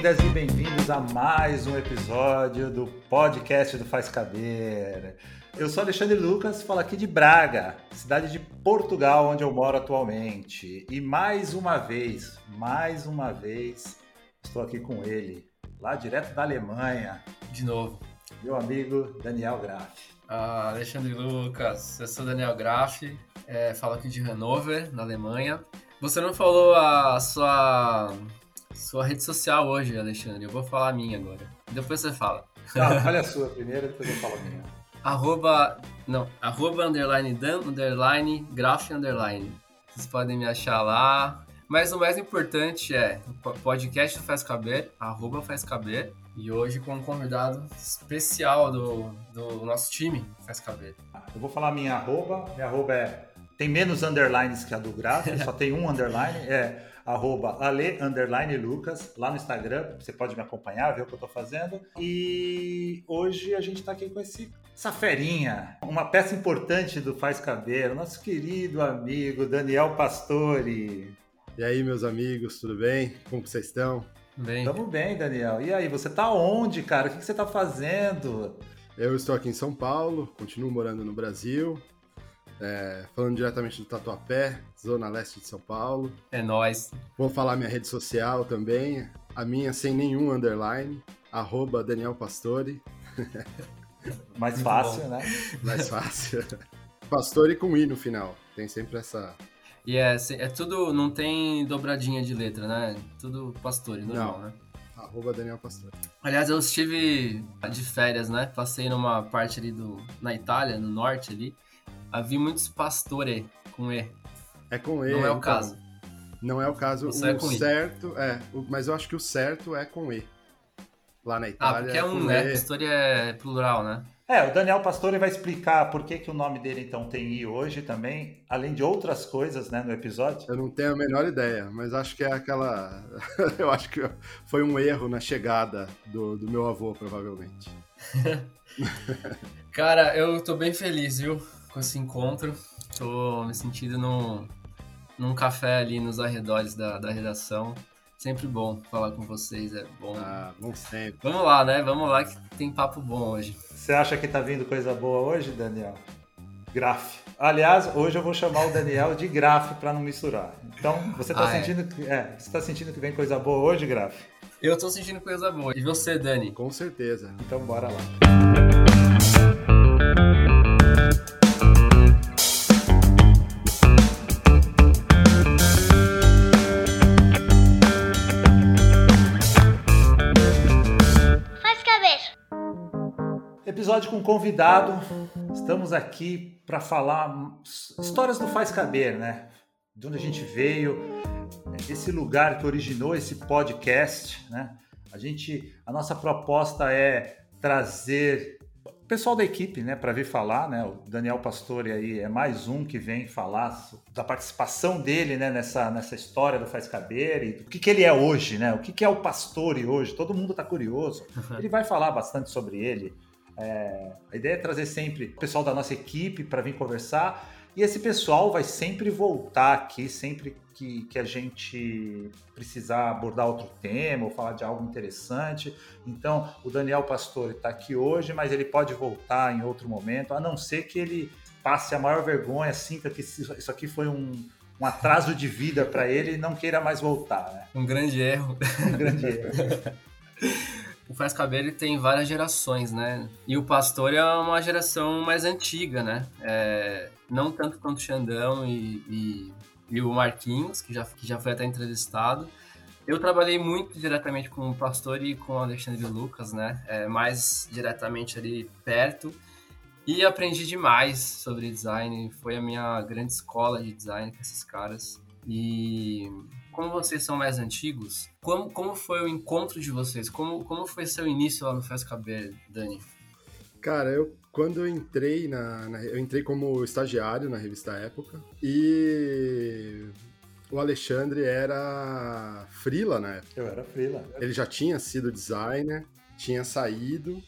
Bem-vindas e bem-vindos a mais um episódio do podcast do Faz Caber. Eu sou Alexandre Lucas, falo aqui de Braga, cidade de Portugal, onde eu moro atualmente. E mais uma vez, mais uma vez, estou aqui com ele, lá direto da Alemanha. De novo. Meu amigo Daniel Graff. Ah, Alexandre Lucas, eu sou Daniel Graff, é, falo aqui de Hannover, na Alemanha. Você não falou a sua sua rede social hoje, Alexandre. Eu vou falar a minha agora. Depois você fala. Tá, fale a sua primeiro, depois eu falo a minha. arroba, não, arroba, underline, dan, underline, graph, underline. Vocês podem me achar lá. Mas o mais importante é o podcast do Faz Caber, arroba Faz Caber. E hoje com um convidado especial do, do nosso time, Faz Caber. Eu vou falar a minha arroba. Minha arroba é... Tem menos underlines que a do Graf, só tem um underline. É arroba ale, underline Lucas, lá no Instagram. Você pode me acompanhar, ver o que eu tô fazendo. E hoje a gente tá aqui com esse, essa ferinha, uma peça importante do Faz Cabelo, nosso querido amigo Daniel Pastore. E aí, meus amigos, tudo bem? Como vocês estão? Bem. Tamo bem, Daniel. E aí, você tá onde, cara? O que você tá fazendo? Eu estou aqui em São Paulo, continuo morando no Brasil, é, falando diretamente do Tatuapé, zona leste de São Paulo. É nóis. Vou falar minha rede social também, a minha sem nenhum underline, arroba Daniel Pastore. Mais fácil, né? Mais fácil. Pastore com i no final. Tem sempre essa. E é, é tudo, não tem dobradinha de letra, né? Tudo pastore, normal, Não. né? Arroba Daniel Pastore. Aliás, eu estive de férias, né? Passei numa parte ali do. na Itália, no norte ali. Havia muitos pastore com E. É com e. Não é o então. caso. Não é o caso. O O, certo é com i. certo é, o- mas eu acho que o certo é com e. Lá na Ah, Itália. porque é um, com né? E. Pastore é plural, né? É, o Daniel Pastore vai explicar por que, que o nome dele então tem I hoje também, além de outras coisas, né, no episódio. Eu não tenho a menor ideia, mas acho que é aquela. eu acho que foi um erro na chegada do, do meu avô, provavelmente. Cara, eu tô bem feliz, viu? Com esse encontro. Tô me sentindo num, num café ali nos arredores da, da redação. Sempre bom falar com vocês, é bom. Ah, bom sempre. Vamos lá, né? Vamos lá que tem papo bom hoje. Você acha que tá vindo coisa boa hoje, Daniel? Graf. Aliás, hoje eu vou chamar o Daniel de Graf para não misturar. Então, você tá Ah, é. sentindo que é, você tá sentindo que vem coisa boa hoje, Graf? Eu tô sentindo coisa boa. E você, Dani? Com certeza. Então bora lá. Faz Episódio com convidado. Estamos aqui para falar histórias do Faz Caber, né? De onde a gente veio, esse lugar que originou esse podcast, né? A gente, a nossa proposta é trazer o pessoal da equipe, né, para vir falar, né? O Daniel Pastore aí é mais um que vem falar da participação dele, né, nessa, nessa história do Faz Caber e do que, que ele é hoje, né? O que, que é o Pastore hoje? Todo mundo está curioso. Ele vai falar bastante sobre ele. É, a ideia é trazer sempre o pessoal da nossa equipe para vir conversar. E esse pessoal vai sempre voltar aqui, sempre que, que a gente precisar abordar outro tema ou falar de algo interessante. Então, o Daniel Pastore está aqui hoje, mas ele pode voltar em outro momento, a não ser que ele passe a maior vergonha, sinta que isso aqui foi um, um atraso de vida para ele e não queira mais voltar. Né? Um grande erro. Um grande erro. O ele tem várias gerações, né? E o Pastor é uma geração mais antiga, né? É, não tanto quanto o Xandão e, e, e o Marquinhos, que já, que já foi até entrevistado. Eu trabalhei muito diretamente com o Pastor e com o Alexandre Lucas, né? É, mais diretamente ali perto. E aprendi demais sobre design. Foi a minha grande escola de design com esses caras. E como vocês são mais antigos, como, como foi o encontro de vocês? Como, como foi seu início lá no Faz Caber, Dani? Cara, eu quando eu entrei na, na- eu entrei como estagiário na revista Época e o Alexandre era frila na época. Eu era frila. Ele já tinha sido designer, tinha saído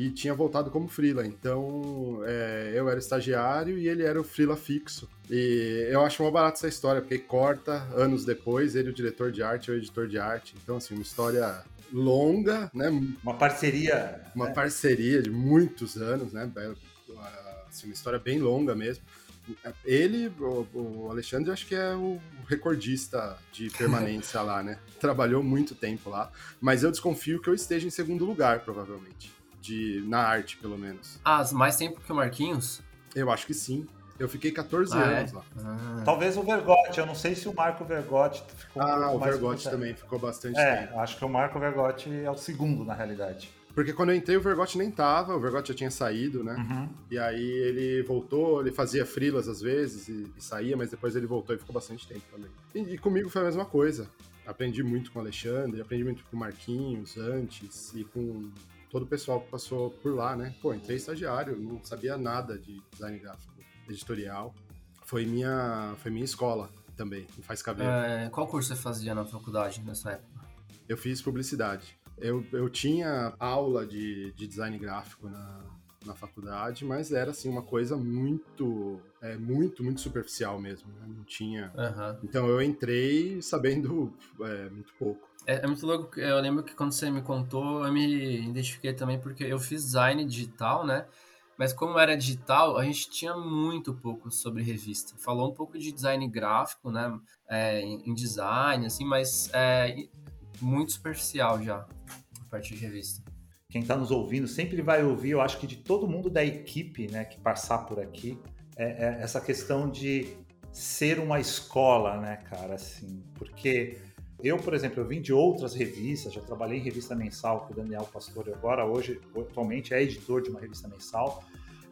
e tinha voltado como frila. Então, é, eu era estagiário e ele era o frila fixo. E eu acho mó barato essa história, porque corta anos depois, ele o diretor de arte, eu o editor de arte. Então, assim, uma história longa, né? Uma parceria. Uma né? parceria de muitos anos, né? Assim, uma história bem longa mesmo. Ele, o Alexandre, acho que é o recordista de permanência lá, né? Trabalhou muito tempo lá, mas eu desconfio que eu esteja em segundo lugar, provavelmente. De, na arte, pelo menos. Ah, mais tempo que o Marquinhos? Eu acho que sim. Eu fiquei 14 Ah, anos é? lá. Ah. Talvez o Vergote, eu não sei se o Marco Vergote ficou. Ah, o Vergote também ficou bastante É, tempo. acho que o Marco Vergote é o segundo, na realidade. Porque quando eu entrei, o Vergote nem tava, o Vergote já tinha saído, né? Uhum. E aí ele voltou, ele fazia frilas às vezes e, e saía, mas depois ele voltou e ficou bastante tempo também. E, e comigo foi a mesma coisa. Aprendi muito com o Alexandre, aprendi muito com o Marquinhos antes e com todo o pessoal que passou por lá, né? Pô, entrei estagiário, não sabia nada de design gráfico editorial. Foi minha, foi minha escola também, Faz Cabelo. É, qual curso você fazia na faculdade nessa época? Eu fiz publicidade. Eu, eu tinha aula de, de design gráfico na, na faculdade, mas era assim uma coisa muito, é, muito, muito superficial mesmo. né? Não tinha. Aham. Então eu entrei sabendo é, muito pouco. É, é muito louco, eu lembro que quando você me contou, eu me identifiquei também porque eu fiz design digital, né? Mas como era digital, a gente tinha muito pouco sobre revista. Falou um pouco de design gráfico, né? É, em design, assim, mas é muito superficial já, a parte de revista. Quem está nos ouvindo sempre vai ouvir, eu acho que de todo mundo da equipe né, que passar por aqui, é, é essa questão de ser uma escola, né, cara, assim, porque eu, por exemplo, eu vim de outras revistas, já trabalhei em revista mensal com o Daniel Pastore agora, hoje, atualmente é editor de uma revista mensal,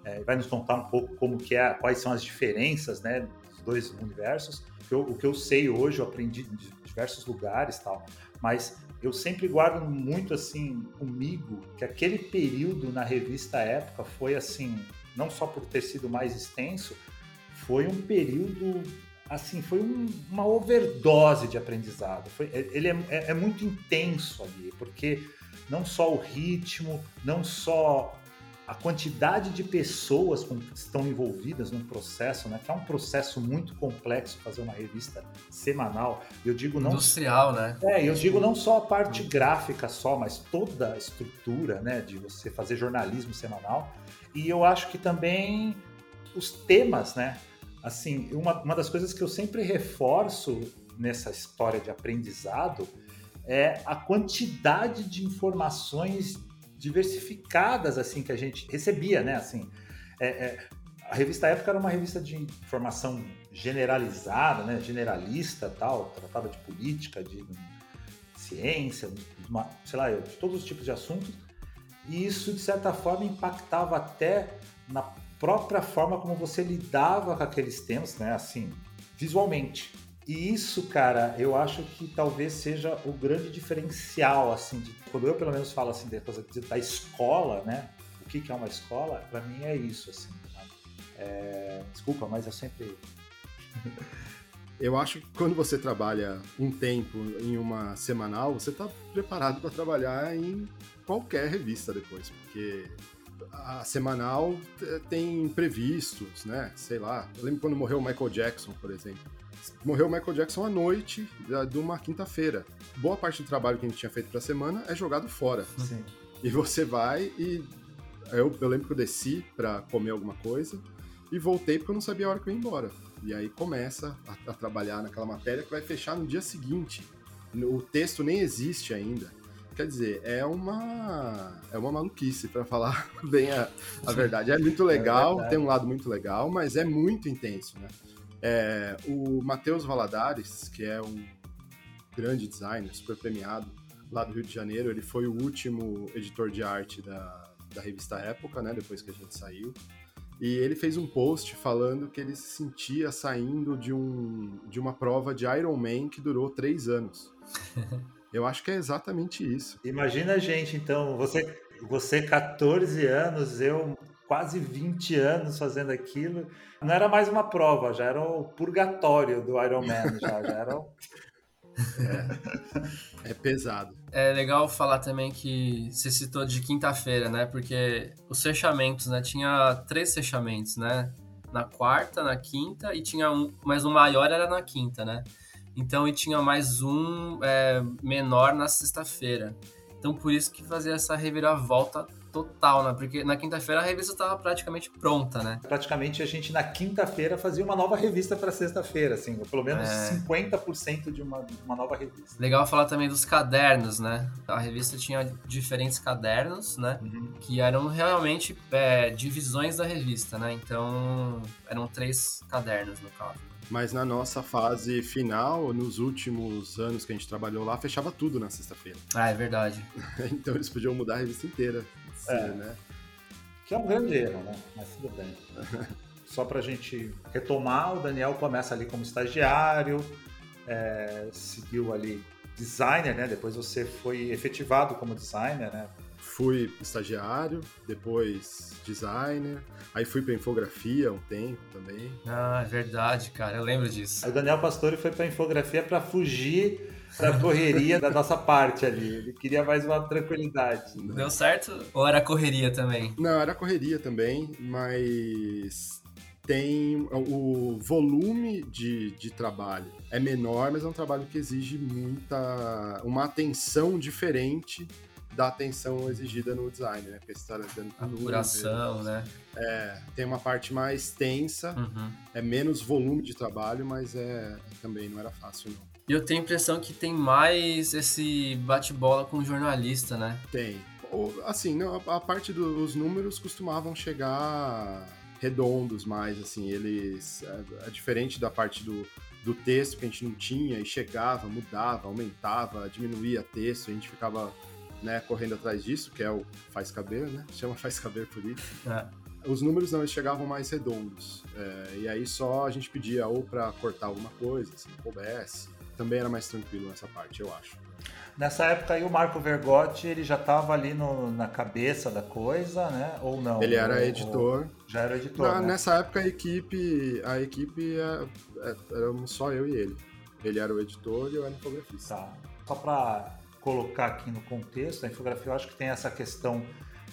é, vai nos contar um pouco como que é, quais são as diferenças, né, dos dois universos. O que eu, o que eu sei hoje, eu aprendi de diversos lugares tal, mas eu sempre guardo muito assim comigo que aquele período na revista Época foi assim, não só por ter sido mais extenso, foi um período assim, foi um- uma overdose de aprendizado. Foi, ele é, é- é muito intenso ali, porque não só o ritmo, não só a quantidade de pessoas que estão envolvidas num processo, né? Que é um processo muito complexo fazer uma revista semanal. Eu digo não Industrial, né? é, eu digo não só a parte gráfica só, mas toda a estrutura, né, de você fazer jornalismo semanal. E eu acho que também os temas, né? Assim, uma, uma das coisas que eu sempre reforço nessa história de aprendizado é a quantidade de informações diversificadas assim que a gente recebia, né? Assim, é, é, a revista Época era uma revista de informação generalizada, né? Generalista, tal, tratava de política, de ciência, uma- sei lá, de todos os tipos de assuntos. E isso de certa forma impactava até na própria forma como você lidava com aqueles temas, né? Assim, visualmente. E isso, cara, eu acho que talvez seja o grande diferencial, assim, de, quando eu pelo menos falo assim da coisa de- da escola, né? O que, que é uma escola? Para mim é isso, assim. sabe? É, desculpa, mas eu sempre Eu acho que quando você trabalha um tempo em uma semanal, você está preparado para trabalhar em qualquer revista depois, porque a semanal t- tem imprevistos, né? Sei lá. Eu lembro quando morreu o Michael Jackson, por exemplo. Morreu o Michael Jackson à noite de uma quinta-feira. Boa parte do trabalho que a gente tinha feito para a semana é jogado fora. Sim. E você vai e. Eu, eu lembro que eu desci pra comer alguma coisa e voltei porque eu não sabia a hora que eu ia embora. E aí começa a, a trabalhar naquela matéria que vai fechar no dia seguinte. O texto nem existe ainda. Quer dizer, é uma é uma maluquice para falar bem a, a verdade. É muito legal, verdade. tem um lado muito legal, mas é muito intenso, né? É, o Matheus Valadares, que é um grande designer, super premiado, lá do Rio de Janeiro. Ele foi o último editor de arte da, da revista Época, né? Depois que a gente saiu. E ele fez um post falando que ele se sentia saindo de, um, de uma prova de Iron Man que durou três anos. Eu acho que é exatamente isso. Imagina a gente, então, você, você 14 anos, eu quase 20 anos fazendo aquilo. Não era mais uma prova, já era o purgatório do Iron Man, já, já era o... É pesado. É legal falar também que você citou de quinta-feira, né? Porque os fechamentos, né? Tinha três fechamentos, né? Na quarta, na quinta e tinha um, mas o maior era na quinta, né? Então e tinha mais um é, menor na sexta-feira. Então por isso que fazia essa reviravolta total, né? Porque na quinta-feira a revista estava praticamente pronta, né? Praticamente a gente na quinta-feira fazia uma nova revista para sexta-feira, assim, pelo menos é. 50% de uma, uma nova revista. Legal falar também dos cadernos, né? A revista tinha diferentes cadernos, né? Uhum. Que eram realmente é, divisões da revista, né? Então eram três cadernos no caso. Mas na nossa fase final, nos últimos anos que a gente trabalhou lá, fechava tudo na sexta-feira. Ah, é verdade. então eles podiam mudar a revista inteira. É. né? Que é um grande erro, né? Mas tudo bem. Só para a gente retomar, o Daniel começa ali como estagiário, é, seguiu ali designer, né? Depois você foi efetivado como designer, né? Fui estagiário, depois designer, aí fui para infografia um tempo também. Ah, é verdade, cara, eu lembro disso. Aí o Daniel Pastore foi para infografia para fugir da correria da nossa parte ali. Ele queria mais uma tranquilidade. Deu certo? Ou era correria também? Não, era correria também, mas tem o volume de, de trabalho é menor, mas é um trabalho que exige muita uma atenção diferente da atenção exigida no design, né? Porque você está dando Apuração, né? É, tem uma parte mais tensa, uhum. é menos volume de trabalho, mas é também não era fácil não. E eu tenho a impressão que tem mais esse bate-bola com o jornalista, né? Tem. Assim, não, a parte dos números costumavam chegar redondos mais, assim, eles... É, é diferente da parte do, do texto que a gente não tinha e chegava, mudava, aumentava, diminuía texto, a gente ficava né, correndo atrás disso, que é o faz caber, né? Chama faz caber por isso. É. Os números não, eles chegavam mais redondos. É, e aí só a gente pedia ou para cortar alguma coisa, se não coubesse, também era mais tranquilo nessa parte, eu acho. Nessa época aí o Marco Vergotti, ele já estava ali no, na cabeça da coisa, né? Ou não? Ele era editor. já era editor, na, né? Nessa época a equipe, a equipe é, é, éramos só eu e ele. Ele era o editor e eu era o infografista. Tá. Só para colocar aqui no contexto, a infografia eu acho que tem essa questão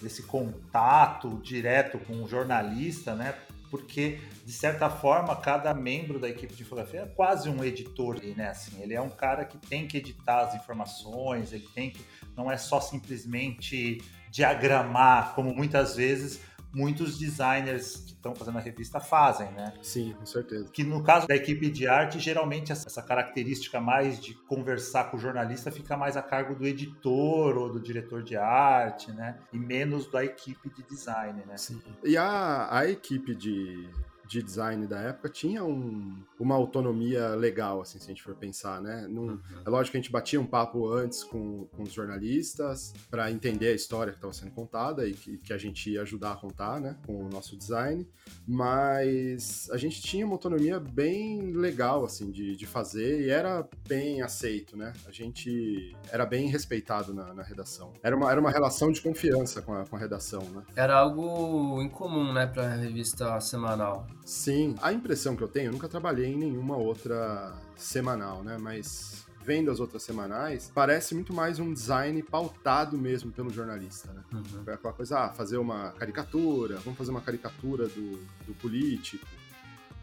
desse contato direto com o jornalista, né? porque de certa forma cada membro da equipe de fotografia é quase um editor, né? Assim, ele é um cara que tem que editar as informações, ele tem que não é só simplesmente diagramar, como muitas vezes muitos designers que estão fazendo a revista fazem, né? Sim, com certeza. Que no caso da equipe de arte, geralmente essa característica mais de conversar com o jornalista fica mais a cargo do editor ou do diretor de arte, né? E menos da equipe de design, né? Sim. E a, a equipe de de design da época tinha um, uma autonomia legal, assim, se a gente for pensar, né? Num, uhum. É lógico que a gente batia um papo antes com, com os jornalistas para entender a história que estava sendo contada e que, que a gente ia ajudar a contar, né? Com o nosso design, mas a gente tinha uma autonomia bem legal, assim, de, de fazer e era bem aceito, né? A gente era bem respeitado na, na redação. Era uma, era uma relação de confiança com a, com a redação, né? Era algo incomum, né, para a revista semanal. Sim, a impressão que eu tenho, eu nunca trabalhei em nenhuma outra semanal, né? Mas vendo as outras semanais, parece muito mais um design pautado mesmo pelo jornalista, né? Uhum. É aquela coisa, ah, fazer uma caricatura, vamos fazer uma caricatura do, do político,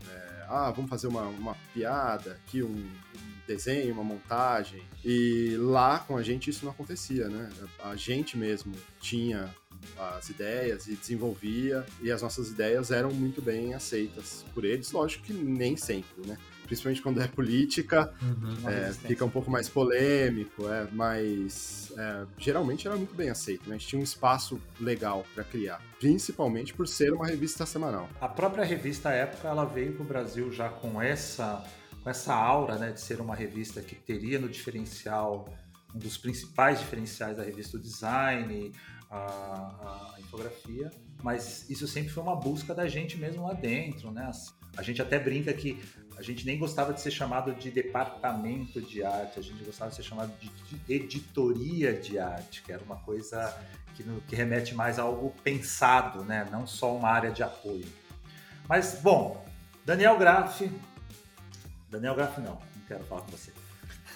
é, ah, vamos fazer uma, uma piada, aqui um, um desenho, uma montagem. E lá com a gente isso não acontecia, né? A gente mesmo tinha as ideias e desenvolvia, e as nossas ideias eram muito bem aceitas por eles, lógico que nem sempre, né? Principalmente quando é política, uhum, é, fica um pouco mais polêmico, é, mas é, geralmente era muito bem aceito, né? A gente tinha um espaço legal para criar, principalmente por ser uma revista semanal. A própria revista à época ela veio para o Brasil já com essa com essa aura né, de ser uma revista que teria no diferencial um dos principais diferenciais da revista o design, a, a, infografia, mas isso sempre foi uma busca da gente mesmo lá dentro, né? Assim, a gente até brinca que a gente nem gostava de ser chamado de departamento de arte, a gente gostava de ser chamado de, editoria de arte, que era uma coisa que, que remete mais a algo pensado, né? Não só uma área de apoio. Mas, bom, Daniel Graff. Daniel Graff não, não quero falar com você.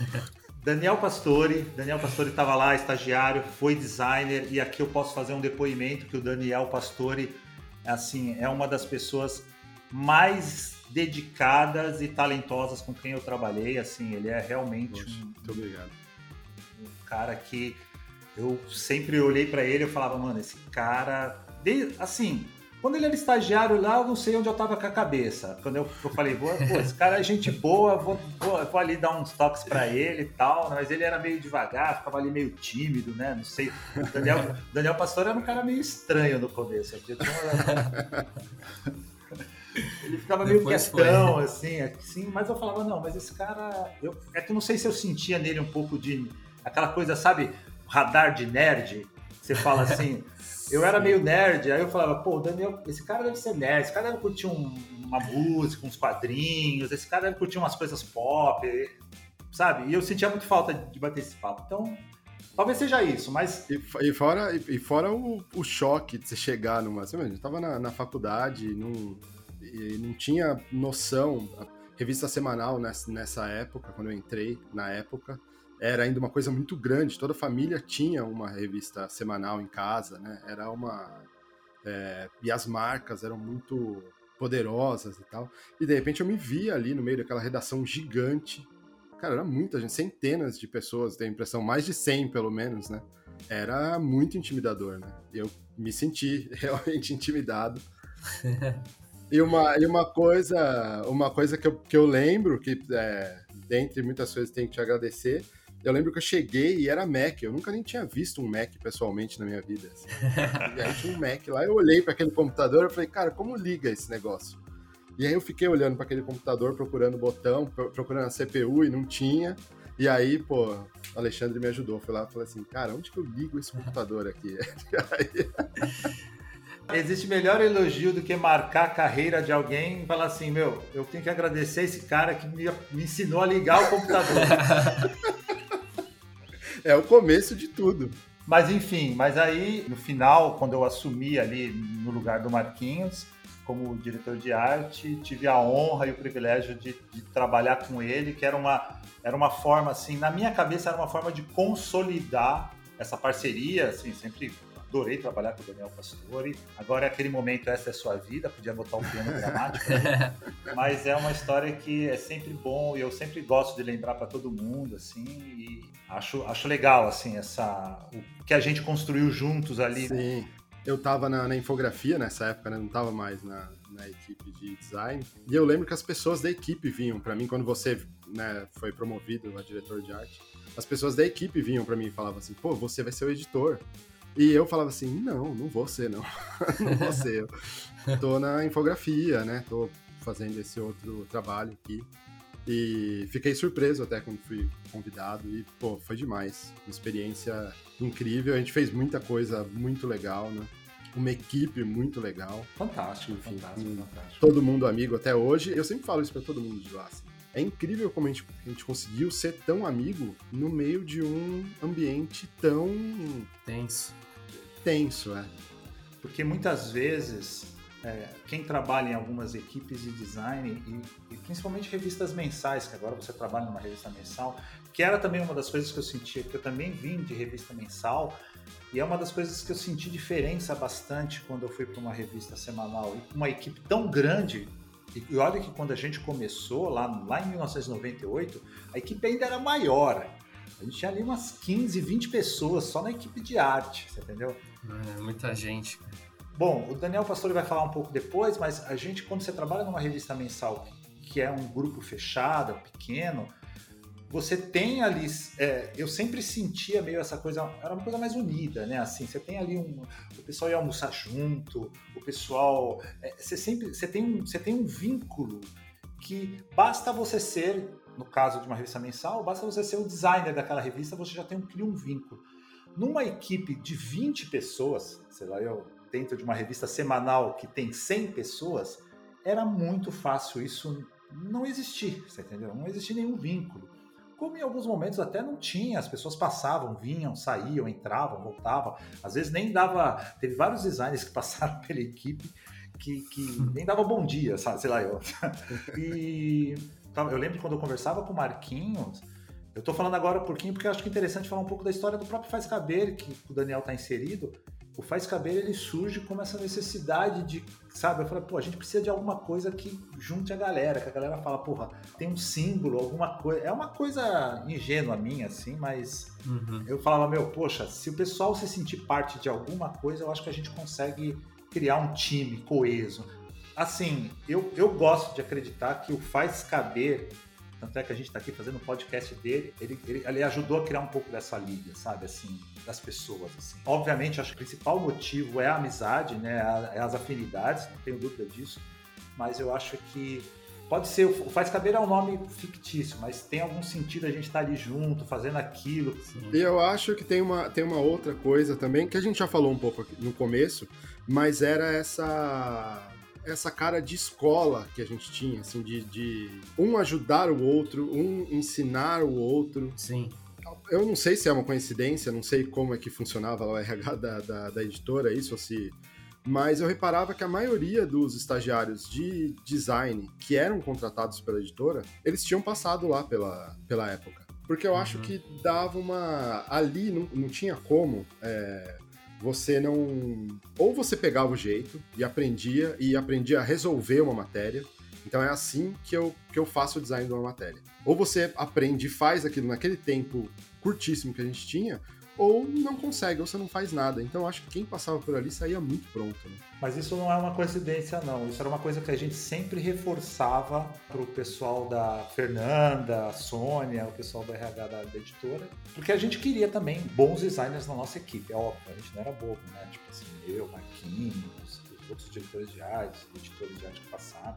Daniel Pastore, Daniel Pastore estava lá, estagiário, foi designer e aqui eu posso fazer um depoimento que o Daniel Pastore, assim, é uma das pessoas mais dedicadas e talentosas com quem eu trabalhei, assim, ele é realmente um, muito obrigado. um cara que eu sempre olhei para ele e falava, mano, esse cara, assim, quando ele era estagiário lá, eu não sei onde eu tava com a cabeça. Quando eu, eu falei, pô, esse cara é gente boa, vou, vou, vou ali dar uns toques para ele e tal, mas ele era meio devagar, ficava ali meio tímido, né? Não sei. O Daniel, Daniel Pastor era um cara meio estranho no começo. Ele ficava meio Depois quietão, foi. assim, assim, mas eu falava, não, mas esse cara. Eu, é que eu não sei se eu sentia nele um pouco de. aquela coisa, sabe, radar de nerd. Você fala assim. eu era meio nerd, aí eu falava, pô, Daniel, esse cara deve ser nerd, esse cara deve curtir um, uma música, uns quadrinhos, esse cara deve curtir umas coisas pop, sabe? E eu sentia muito falta de bater esse papo. Então, Talvez seja isso, mas. E, e fora, e, fora o, o, choque de você chegar numa. Você imagina, eu tava na, na faculdade, num, e não tinha noção. A revista semanal nessa, nessa época, quando eu entrei na época, era ainda uma coisa muito grande. Toda família tinha uma revista semanal em casa, né? Era uma. É, e as marcas eram muito poderosas e tal. E de repente eu me via ali no meio daquela redação gigante. Cara, era muita gente, centenas de pessoas, tenho a impressão, mais de 100 pelo menos, né? Era muito intimidador, né? Eu me senti realmente intimidado. E uma, e uma coisa, uma coisa que eu, que eu lembro, que é, dentre muitas coisas tenho que te agradecer, eu lembro que eu cheguei e era Mac. Eu nunca nem tinha visto um Mac pessoalmente na minha vida. Assim. e aí tinha um Mac lá, eu olhei para aquele computador e falei, cara, como liga esse negócio? E aí eu fiquei olhando para aquele computador, procurando o botão, procurando a CPU e não tinha. E aí, pô, o Alexandre me ajudou. Foi lá e falei assim, cara, onde que eu ligo esse computador aqui? aí... Existe melhor elogio do que marcar a carreira de alguém e falar assim, meu, eu tenho que agradecer esse cara que me, me ensinou a ligar o computador. é o começo de tudo. Mas enfim, mas aí no final, quando eu assumi ali no lugar do Marquinhos, como diretor de arte, tive a honra e o privilégio de, de, trabalhar com ele, que era uma, era uma forma, assim, na minha cabeça era uma forma de consolidar essa parceria, assim, sempre adorei trabalhar com o Daniel Pastore. Agora é aquele momento, essa é sua vida, podia botar um piano dramático, né? mas é uma história que é sempre bom e eu sempre gosto de lembrar para todo mundo, assim, e acho, acho legal, assim, essa, o que a gente construiu juntos ali. Sim. Eu estava na, na, infografia nessa época, né? não estava mais na, na, equipe de design. E eu lembro que as pessoas da equipe vinham para mim quando você né, foi promovido a diretor de arte. As pessoas da equipe vinham para mim e falavam assim: pô, você vai ser o editor. E eu falava assim, não, não vou ser, não. não vou ser. Eu tô na infografia, né? Tô fazendo esse outro trabalho aqui. E fiquei surpreso até quando fui convidado e, pô, foi demais. Uma experiência incrível. A gente fez muita coisa muito legal, né? Uma equipe muito legal. Fantástico, Enfim, fantástico, fantástico. Todo mundo amigo até hoje. Eu sempre falo isso para todo mundo de lá. Assim. É incrível como a gente, a gente conseguiu ser tão amigo no meio de um ambiente tão tenso tenso, é. Porque muitas vezes é, quem trabalha em algumas equipes de design e, e, principalmente revistas mensais, que agora você trabalha numa revista mensal, que era também uma das coisas que eu sentia, que eu também vim de revista mensal, e é uma das coisas que eu senti diferença bastante quando eu fui para uma revista semanal e uma equipe tão grande. E olha que quando a gente começou, lá, lá em 1998, a equipe ainda era maior. A gente tinha ali umas 15, 20 pessoas só na equipe de arte, você entendeu? É, muita gente. Bom, o Daniel Pastore vai falar um pouco depois, mas a gente, quando você trabalha numa revista mensal que é um grupo fechado, pequeno, você tem ali. É, eu sempre sentia meio essa coisa, era uma coisa mais unida, né? Assim, você tem ali um. O pessoal ia almoçar junto, o pessoal. É, você sempre. Você tem, um, você tem um vínculo que basta você ser, no caso de uma revista mensal, basta você ser o designer daquela revista, você já tem um, cria um vínculo numa equipe de 20 pessoas, sei lá, eu dentro de uma revista semanal que tem 100 pessoas, era muito fácil isso não existir, você entendeu? Não existia nenhum vínculo. Como em alguns momentos até não tinha, as pessoas passavam, vinham, saíam, entravam, voltavam. Às vezes nem dava. Teve vários designers que passaram pela equipe que, que nem dava bom dia, sabe? Sei lá, eu. E eu lembro quando eu conversava com o Marquinhos, eu estou falando agora um pouquinho porque eu acho que é interessante falar um pouco da história do próprio Faz Caber, que o Daniel está inserido, o Faz Cabelo ele surge como essa necessidade de, sabe? Eu falei, pô, a gente precisa de alguma coisa que junte a galera, que a galera fala, porra, tem um símbolo, alguma coisa. É uma coisa ingênua minha, assim, mas uhum. eu falava, meu, poxa, se o pessoal se sentir parte de alguma coisa, eu acho que a gente consegue criar um time coeso. Assim, eu, eu gosto de acreditar que o Faz Caber tanto é que a gente está aqui fazendo o um podcast dele, ele, ele, ele, ajudou a criar um pouco dessa liga, sabe, assim, das pessoas, assim. Obviamente, acho que o principal motivo é a amizade, né, é as afinidades, não tenho dúvida disso, mas eu acho que pode ser, o Faz Cabelo é um nome fictício, mas tem algum sentido a gente estar tá ali junto, fazendo aquilo. E eu acho que tem uma, tem uma outra coisa também, que a gente já falou um pouco no começo, mas era essa essa cara de escola que a gente tinha, assim, de, de um ajudar o outro, um ensinar o outro. Sim. Eu não sei se é uma coincidência, não sei como é que funcionava o RH da, da, da editora, isso, ou se mas eu reparava que a maioria dos estagiários de design que eram contratados pela editora, eles tinham passado lá pela, pela época. Porque eu uhum. acho que dava uma. Ali não, não tinha como é, você não. Ou você pegava o jeito e aprendia, e aprendia a resolver uma matéria. Então é assim que eu, que eu faço o design de uma matéria. Ou você aprende e faz aquilo naquele tempo curtíssimo que a gente tinha, ou não consegue, ou você não faz nada. Então acho que quem passava por ali saía muito pronto. Né? Mas isso não é uma coincidência, não. Isso era uma coisa que a gente sempre reforçava para o pessoal da Fernanda, a Sônia, o pessoal da RH da, da, editora, porque a gente queria também bons designers na nossa equipe. É óbvio, a gente não era bobo, né? Tipo assim, eu, Marquinhos, os outros diretores de arte, editores de arte que passaram.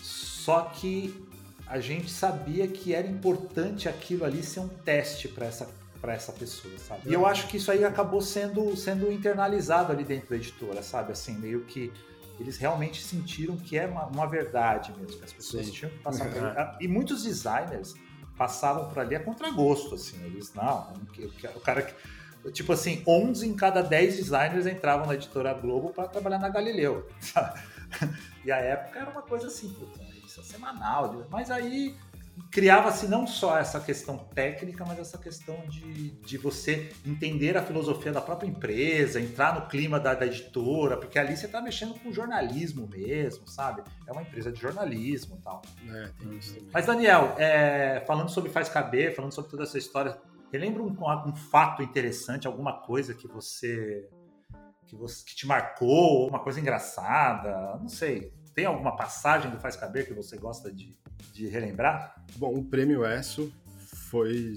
Só que a gente sabia que era importante aquilo ali ser um teste para essa para essa pessoa, sabe? E eu acho que isso aí acabou sendo, sendo internalizado ali dentro da editora, sabe? Assim, meio que eles realmente sentiram que é uma, uma verdade mesmo, que as pessoas Sim. tinham que passar por ali. E muitos designers passavam por ali a contragosto, assim, eles, não, o cara que tipo assim, 11 em cada 10 designers entravam na editora Globo para trabalhar na Galileu. Sabe? E a época era uma coisa assim, puta, isso é semanal. Mas aí criava-se não só essa questão técnica, mas essa questão de, de você entender a filosofia da própria empresa, entrar no clima da, da editora, porque ali você está mexendo com jornalismo mesmo, sabe? É uma empresa de jornalismo e tal. É, tem isso também. Mas, Daniel, é, falando sobre Faz Caber, falando sobre toda essa história, relembra um, um fato interessante, alguma coisa que você que, você, que te marcou, uma coisa engraçada, não sei. Tem alguma passagem do Faz Caber que você gosta de, de relembrar? Bom, o prêmio ESSO foi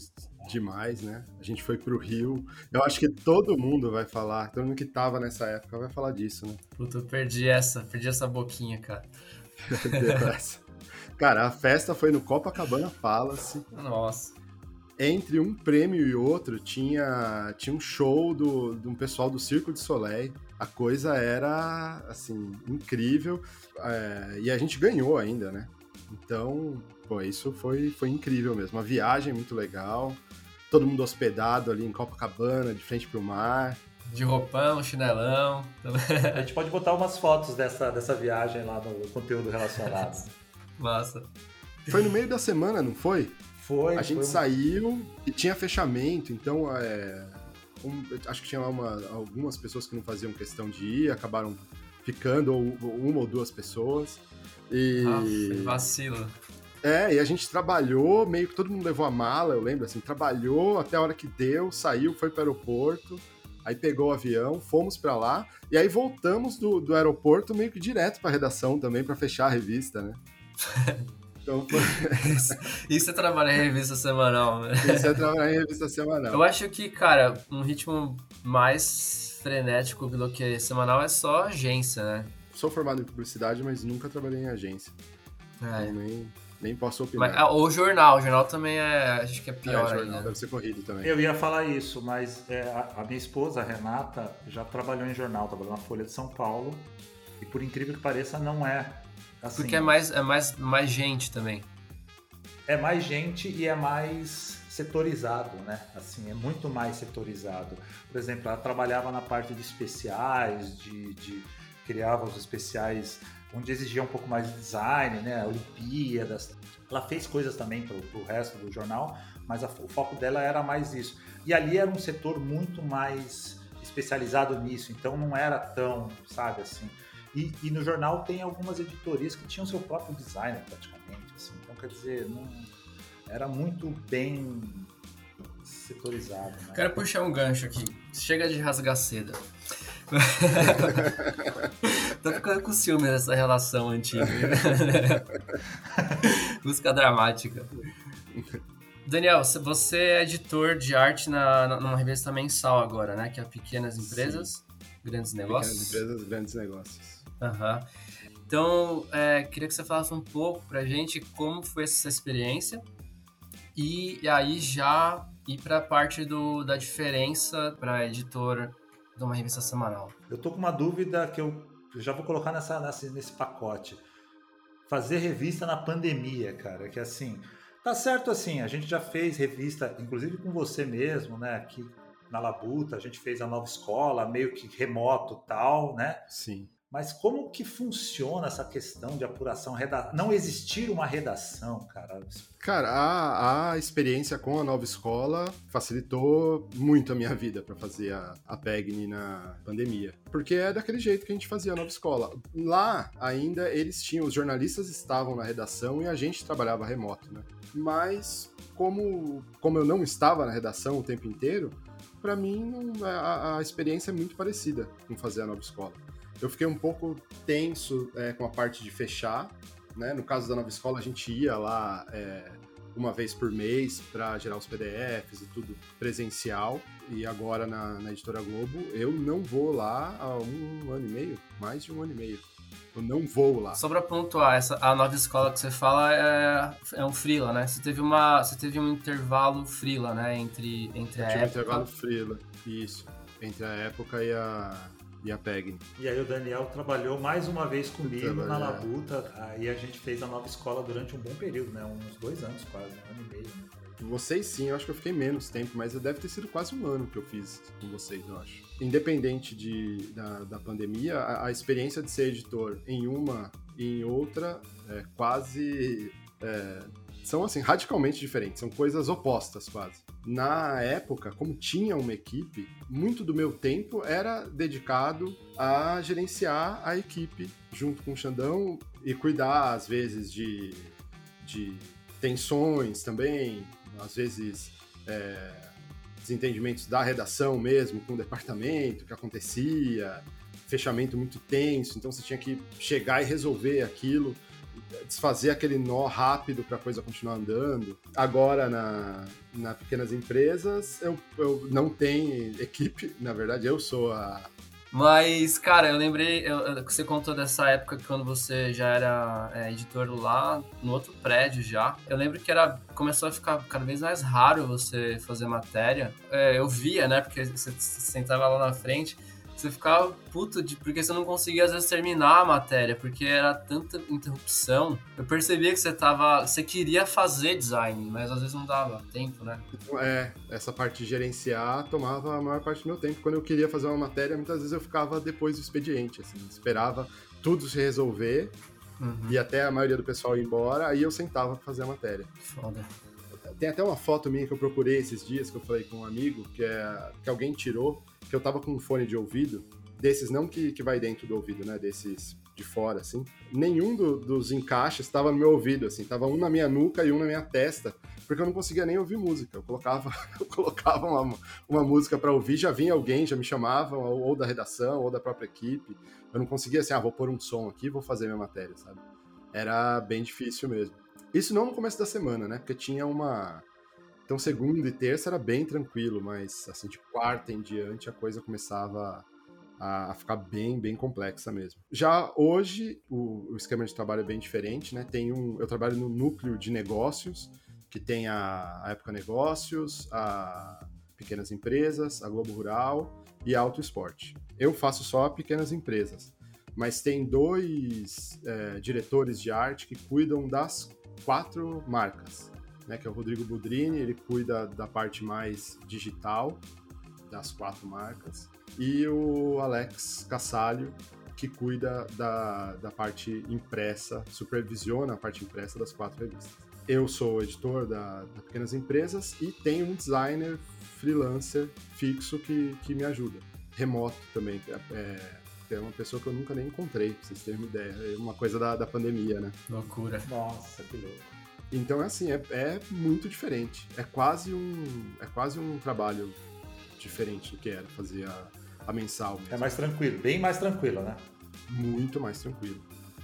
demais, né? A gente foi pro Rio. Eu acho que todo mundo vai falar, todo mundo que tava nessa época vai falar disso, né? Puta, eu perdi essa, perdi essa boquinha, cara. cara, a festa foi no Copacabana Palace. Nossa. Entre um prêmio e outro tinha, tinha um show do, de um pessoal do Circo de Soleil. A coisa era, assim, incrível. É, e a gente ganhou ainda, né? Então, pô, isso foi, foi incrível mesmo. Uma viagem muito legal. Todo mundo hospedado ali em Copacabana, de frente pro mar. De roupão, chinelão. A gente pode botar umas fotos dessa, dessa viagem lá no conteúdo relacionado. Massa. Foi no meio da semana, não foi? Foi. A gente foi... saiu e tinha fechamento, então é, um, acho que tinha lá uma, algumas pessoas que não faziam questão de ir, acabaram ficando, ou uma ou duas pessoas. E... Ah, vacilo. É, e a gente trabalhou, meio que todo mundo levou a mala, eu lembro, assim, trabalhou até a hora que deu, saiu, foi para o aeroporto, aí pegou o avião, fomos para lá, e aí voltamos do, do aeroporto meio que direto para a redação também, para fechar a revista, né? Então, foi... Isso é trabalhar em revista semanal, né? Isso é trabalhar em revista semanal. Eu acho que, cara, um ritmo mais frenético do que semanal é só agência, né? sou formado em publicidade, mas nunca trabalhei em agência. É. Então nem, nem posso opinar. Mas, ah, ou jornal, o jornal também é, acho que é pior é, jornal deve ser corrido também. Eu ia falar isso, mas é, a, a, minha esposa, a Renata, já trabalhou em jornal, trabalhou na Folha de São Paulo, e por incrível que pareça, não é assim. Porque é mais, é mais, mais gente também. É mais gente e é mais setorizado, né? Assim, é muito mais setorizado. Por exemplo, ela trabalhava na parte de especiais, de, de criava os especiais onde exigia um pouco mais de design, né? Olimpíadas. Ela fez coisas também para o resto do jornal, mas a, o foco dela era mais isso. E ali era um setor muito mais especializado nisso, então não era tão, sabe, assim. E, e, no jornal tem algumas editorias que tinham seu próprio designer praticamente, assim. Então, quer dizer, não, era muito bem setorizado. Né? Quero puxar um gancho aqui. Chega de rasgar seda. Tô ficando com ciúme dessa relação antiga. Música dramática. Daniel, você é editor de arte na, na, numa revista mensal agora, né? Que é Pequenas Empresas, Sim. Grandes Negócios. Pequenas Empresas, Grandes Negócios. Uhum. Então, é, queria que você falasse um pouco pra gente como foi essa experiência e, e aí já ir para a parte do, da diferença para editor de uma revista semanal. Eu tô com uma dúvida que eu já vou colocar nessa, nessa, nesse pacote. Fazer revista na pandemia, cara, que assim, tá certo assim, a gente já fez revista, inclusive com você mesmo, né, aqui na Labuta, a gente fez a nova escola, meio que remoto tal, né? Sim. Mas como que funciona essa questão de apuração, reda... não existir uma redação, cara? Cara, a, a experiência com a nova escola facilitou muito a minha vida para fazer a, a PEGNI na pandemia. Porque é daquele jeito que a gente fazia a nova escola. Lá, ainda, eles tinham, os jornalistas estavam na redação e a gente trabalhava remoto, né? Mas, como, como eu não estava na redação o tempo inteiro, para mim a, a experiência é muito parecida com fazer a nova escola. Eu fiquei um pouco tenso é, com a parte de fechar, né? No caso da nova escola, a gente ia lá é, uma vez por mês para gerar os PDFs e tudo presencial. E agora na, na Editora Globo, eu não vou lá há um ano e meio, mais de um ano e meio. Eu não vou lá. Só pra pontuar, essa, a nova escola que você fala é, é um freela, né? Você teve, uma, você teve um intervalo freela, né? Entre, entre a época... um intervalo freela, isso. Entre a época e a, e a PEG. E aí o Daniel trabalhou mais uma vez comigo na Labuta, aí a gente fez a nova escola durante um bom período, né? Uns dois anos quase, um ano e meio. Né? Vocês sim, eu acho que eu fiquei menos tempo, mas deve ter sido quase um ano que eu fiz com vocês, eu acho. Independente de, da, da pandemia, a, a experiência de ser editor em uma e em outra é quase. É, são assim, radicalmente diferentes, são coisas opostas quase. Na época, como tinha uma equipe, muito do meu tempo era dedicado a gerenciar a equipe junto com o Xandão e cuidar, às vezes, de, de tensões também, às vezes é, desentendimentos da redação mesmo com o departamento, que acontecia, fechamento muito tenso, então você tinha que chegar e resolver aquilo desfazer aquele nó rápido para a coisa continuar andando. Agora, na, na pequenas empresas, eu, eu não tenho equipe, na verdade, eu sou a. Mas, cara, eu lembrei que você contou dessa época quando você já era é, editor lá no outro prédio já. Eu lembro que era começou a ficar cada vez mais raro você fazer matéria. É, eu via, né? Porque você sentava lá na frente você ficava puto de, porque você não conseguia às vezes terminar a matéria, porque era tanta interrupção. Eu percebia que você tava. Você queria fazer design, mas às vezes não dava tempo, né? É, essa parte de gerenciar tomava a maior parte do meu tempo. Quando eu queria fazer uma matéria, muitas vezes eu ficava depois do expediente, assim, esperava tudo se resolver uhum. e até a maioria do pessoal ir embora, aí eu sentava pra fazer a matéria. Foda. Tem até uma foto minha que eu procurei esses dias, que eu falei com um amigo, que, é, que alguém tirou que eu tava com um fone de ouvido, desses não que, que vai dentro do ouvido, né? Desses de fora, assim. Nenhum do, dos encaixes estava no meu ouvido, assim. Tava um na minha nuca e um na minha testa, porque eu não conseguia nem ouvir música. Eu colocava, eu colocava uma, uma música para ouvir, já vinha alguém, já me chamava, ou, ou, da redação, ou da própria equipe. Eu não conseguia assim, ah, vou pôr um som aqui vou fazer minha matéria, sabe? Era bem difícil mesmo. Isso não no começo da semana, né? Porque tinha uma então, segunda e terça era bem tranquilo, mas assim, de quarta em diante a coisa começava a, ficar bem, bem complexa mesmo. Já hoje, o, o, esquema de trabalho é bem diferente, né? Tem um, eu trabalho no núcleo de negócios, que tem a, a Época Negócios, a Pequenas Empresas, a Globo Rural e a Auto Esporte. Eu faço só pequenas empresas, mas tem dois é, diretores de arte que cuidam das quatro marcas né, que é o Rodrigo Budrini, ele cuida da parte mais digital das quatro marcas, e o Alex Cassalho, que cuida da, da parte impressa, supervisiona a parte impressa das quatro revistas. Eu sou editor da, da Pequenas Empresas e tenho um designer freelancer fixo que, que me ajuda. remoto também. É, é uma pessoa que eu nunca nem encontrei, pra vocês terem uma ideia. É uma coisa da, da pandemia, né? Loucura. Nossa, que louco. Então, é assim, é, é muito diferente. É quase um, é quase um trabalho diferente do que era fazer a, a mensal. Mesmo. É mais tranquilo, bem mais tranquilo, né? Muito mais tranquilo.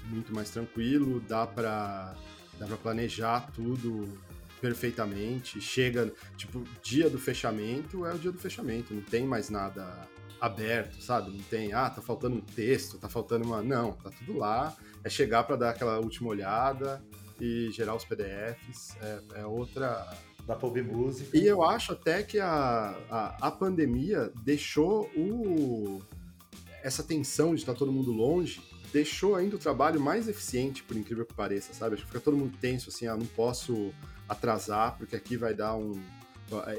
Muito mais tranquilo, dá pra, dá pra planejar tudo perfeitamente. Chega, tipo, dia do fechamento é o dia do fechamento, não tem mais nada aberto, sabe? Não tem, ah, tá faltando um texto, tá faltando uma. Não, tá tudo lá. É chegar para dar aquela última olhada e gerar os PDFs. É, é outra. Dá pra ouvir música. E eu acho até que a, a, a pandemia deixou o, essa tensão de estar todo mundo longe, deixou ainda o trabalho mais eficiente, por incrível que pareça, sabe? Acho que fica todo mundo tenso, assim, ah, não posso atrasar, porque aqui vai dar um.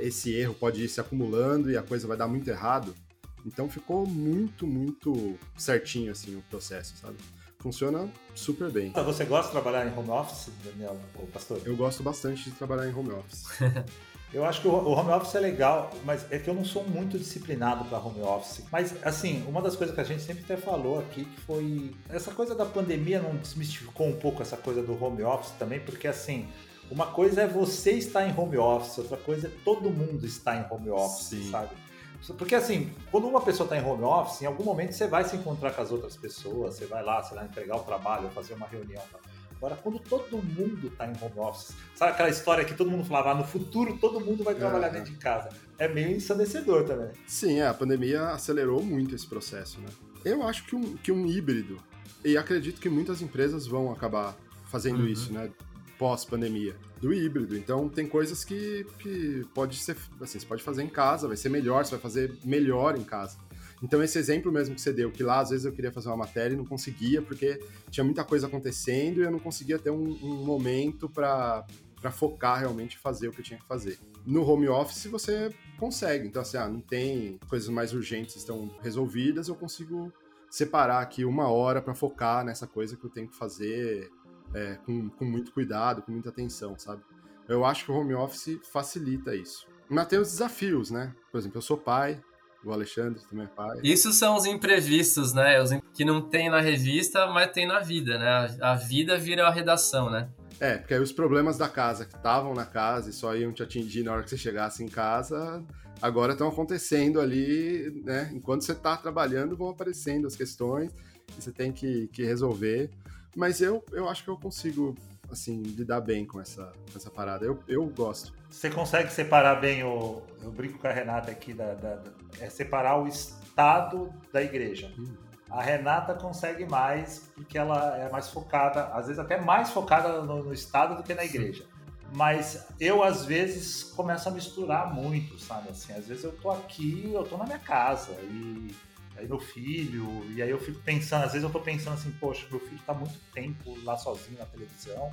Esse erro pode ir se acumulando e a coisa vai dar muito errado. Então ficou muito, muito certinho, assim, o processo, sabe? Funciona super bem. Você gosta de trabalhar em home office, Daniel, ou pastor? Eu gosto bastante de trabalhar em home office. Eu acho que o home office é legal, mas é que eu não sou muito disciplinado para home office. Mas, assim, uma das coisas que a gente sempre até falou aqui, que foi. Essa coisa da pandemia não desmistificou um pouco essa coisa do home office também, porque, assim, uma coisa é você estar em home office, outra coisa é todo mundo estar em home office, Sim. sabe? Porque assim, quando uma pessoa está em home office, em algum momento você vai se encontrar com as outras pessoas, você vai lá, sei lá, entregar o trabalho, fazer uma reunião. Tá? Agora, quando todo mundo está em home office, sabe aquela história que todo mundo falava, ah, no futuro todo mundo vai trabalhar é, dentro de casa? É meio ensandecedor também. Sim, é, a pandemia acelerou muito esse processo, né? Eu acho que um, que um híbrido, e acredito que muitas empresas vão acabar fazendo uhum. isso, né? Pós-pandemia, do híbrido. Então tem coisas que, que pode ser, assim, você pode fazer em casa, vai ser melhor, você vai fazer melhor em casa. Então esse exemplo mesmo que você deu, que lá às vezes eu queria fazer uma matéria e não conseguia porque tinha muita coisa acontecendo e eu não conseguia ter um, um momento para para focar realmente fazer o que eu tinha que fazer. No home office você consegue, então assim, ah, não tem coisas mais urgentes estão resolvidas, eu consigo separar aqui uma hora para focar nessa coisa que eu tenho que fazer é, com, com muito cuidado, com muita atenção, sabe? Eu acho que o home office facilita isso. Mas tem os desafios, né? Por exemplo, eu sou pai, o Alexandre também é pai. Isso são os imprevistos, né? Os que não tem na revista, mas tem na vida, né? A vida vira a redação, né? É, porque aí os problemas da casa que estavam na casa e só iam te atingir na hora que você chegasse em casa, agora estão acontecendo ali, né? Enquanto você está trabalhando, vão aparecendo as questões e você tem que, que resolver. Mas eu, eu acho que eu consigo, assim, lidar bem com essa, com essa parada. Eu, eu gosto. Você consegue separar bem o. Eu brinco com a Renata aqui, da, da, da é separar o Estado da igreja. Hum. A Renata consegue mais porque ela é mais focada, às vezes até mais focada no, no Estado do que na igreja. Mas eu, às vezes, começo a misturar muito, sabe? Assim, às vezes eu tô aqui, eu tô na minha casa e aí meu filho, e aí eu fico pensando, às vezes eu tô pensando assim, poxa, meu filho tá muito tempo lá sozinho na televisão,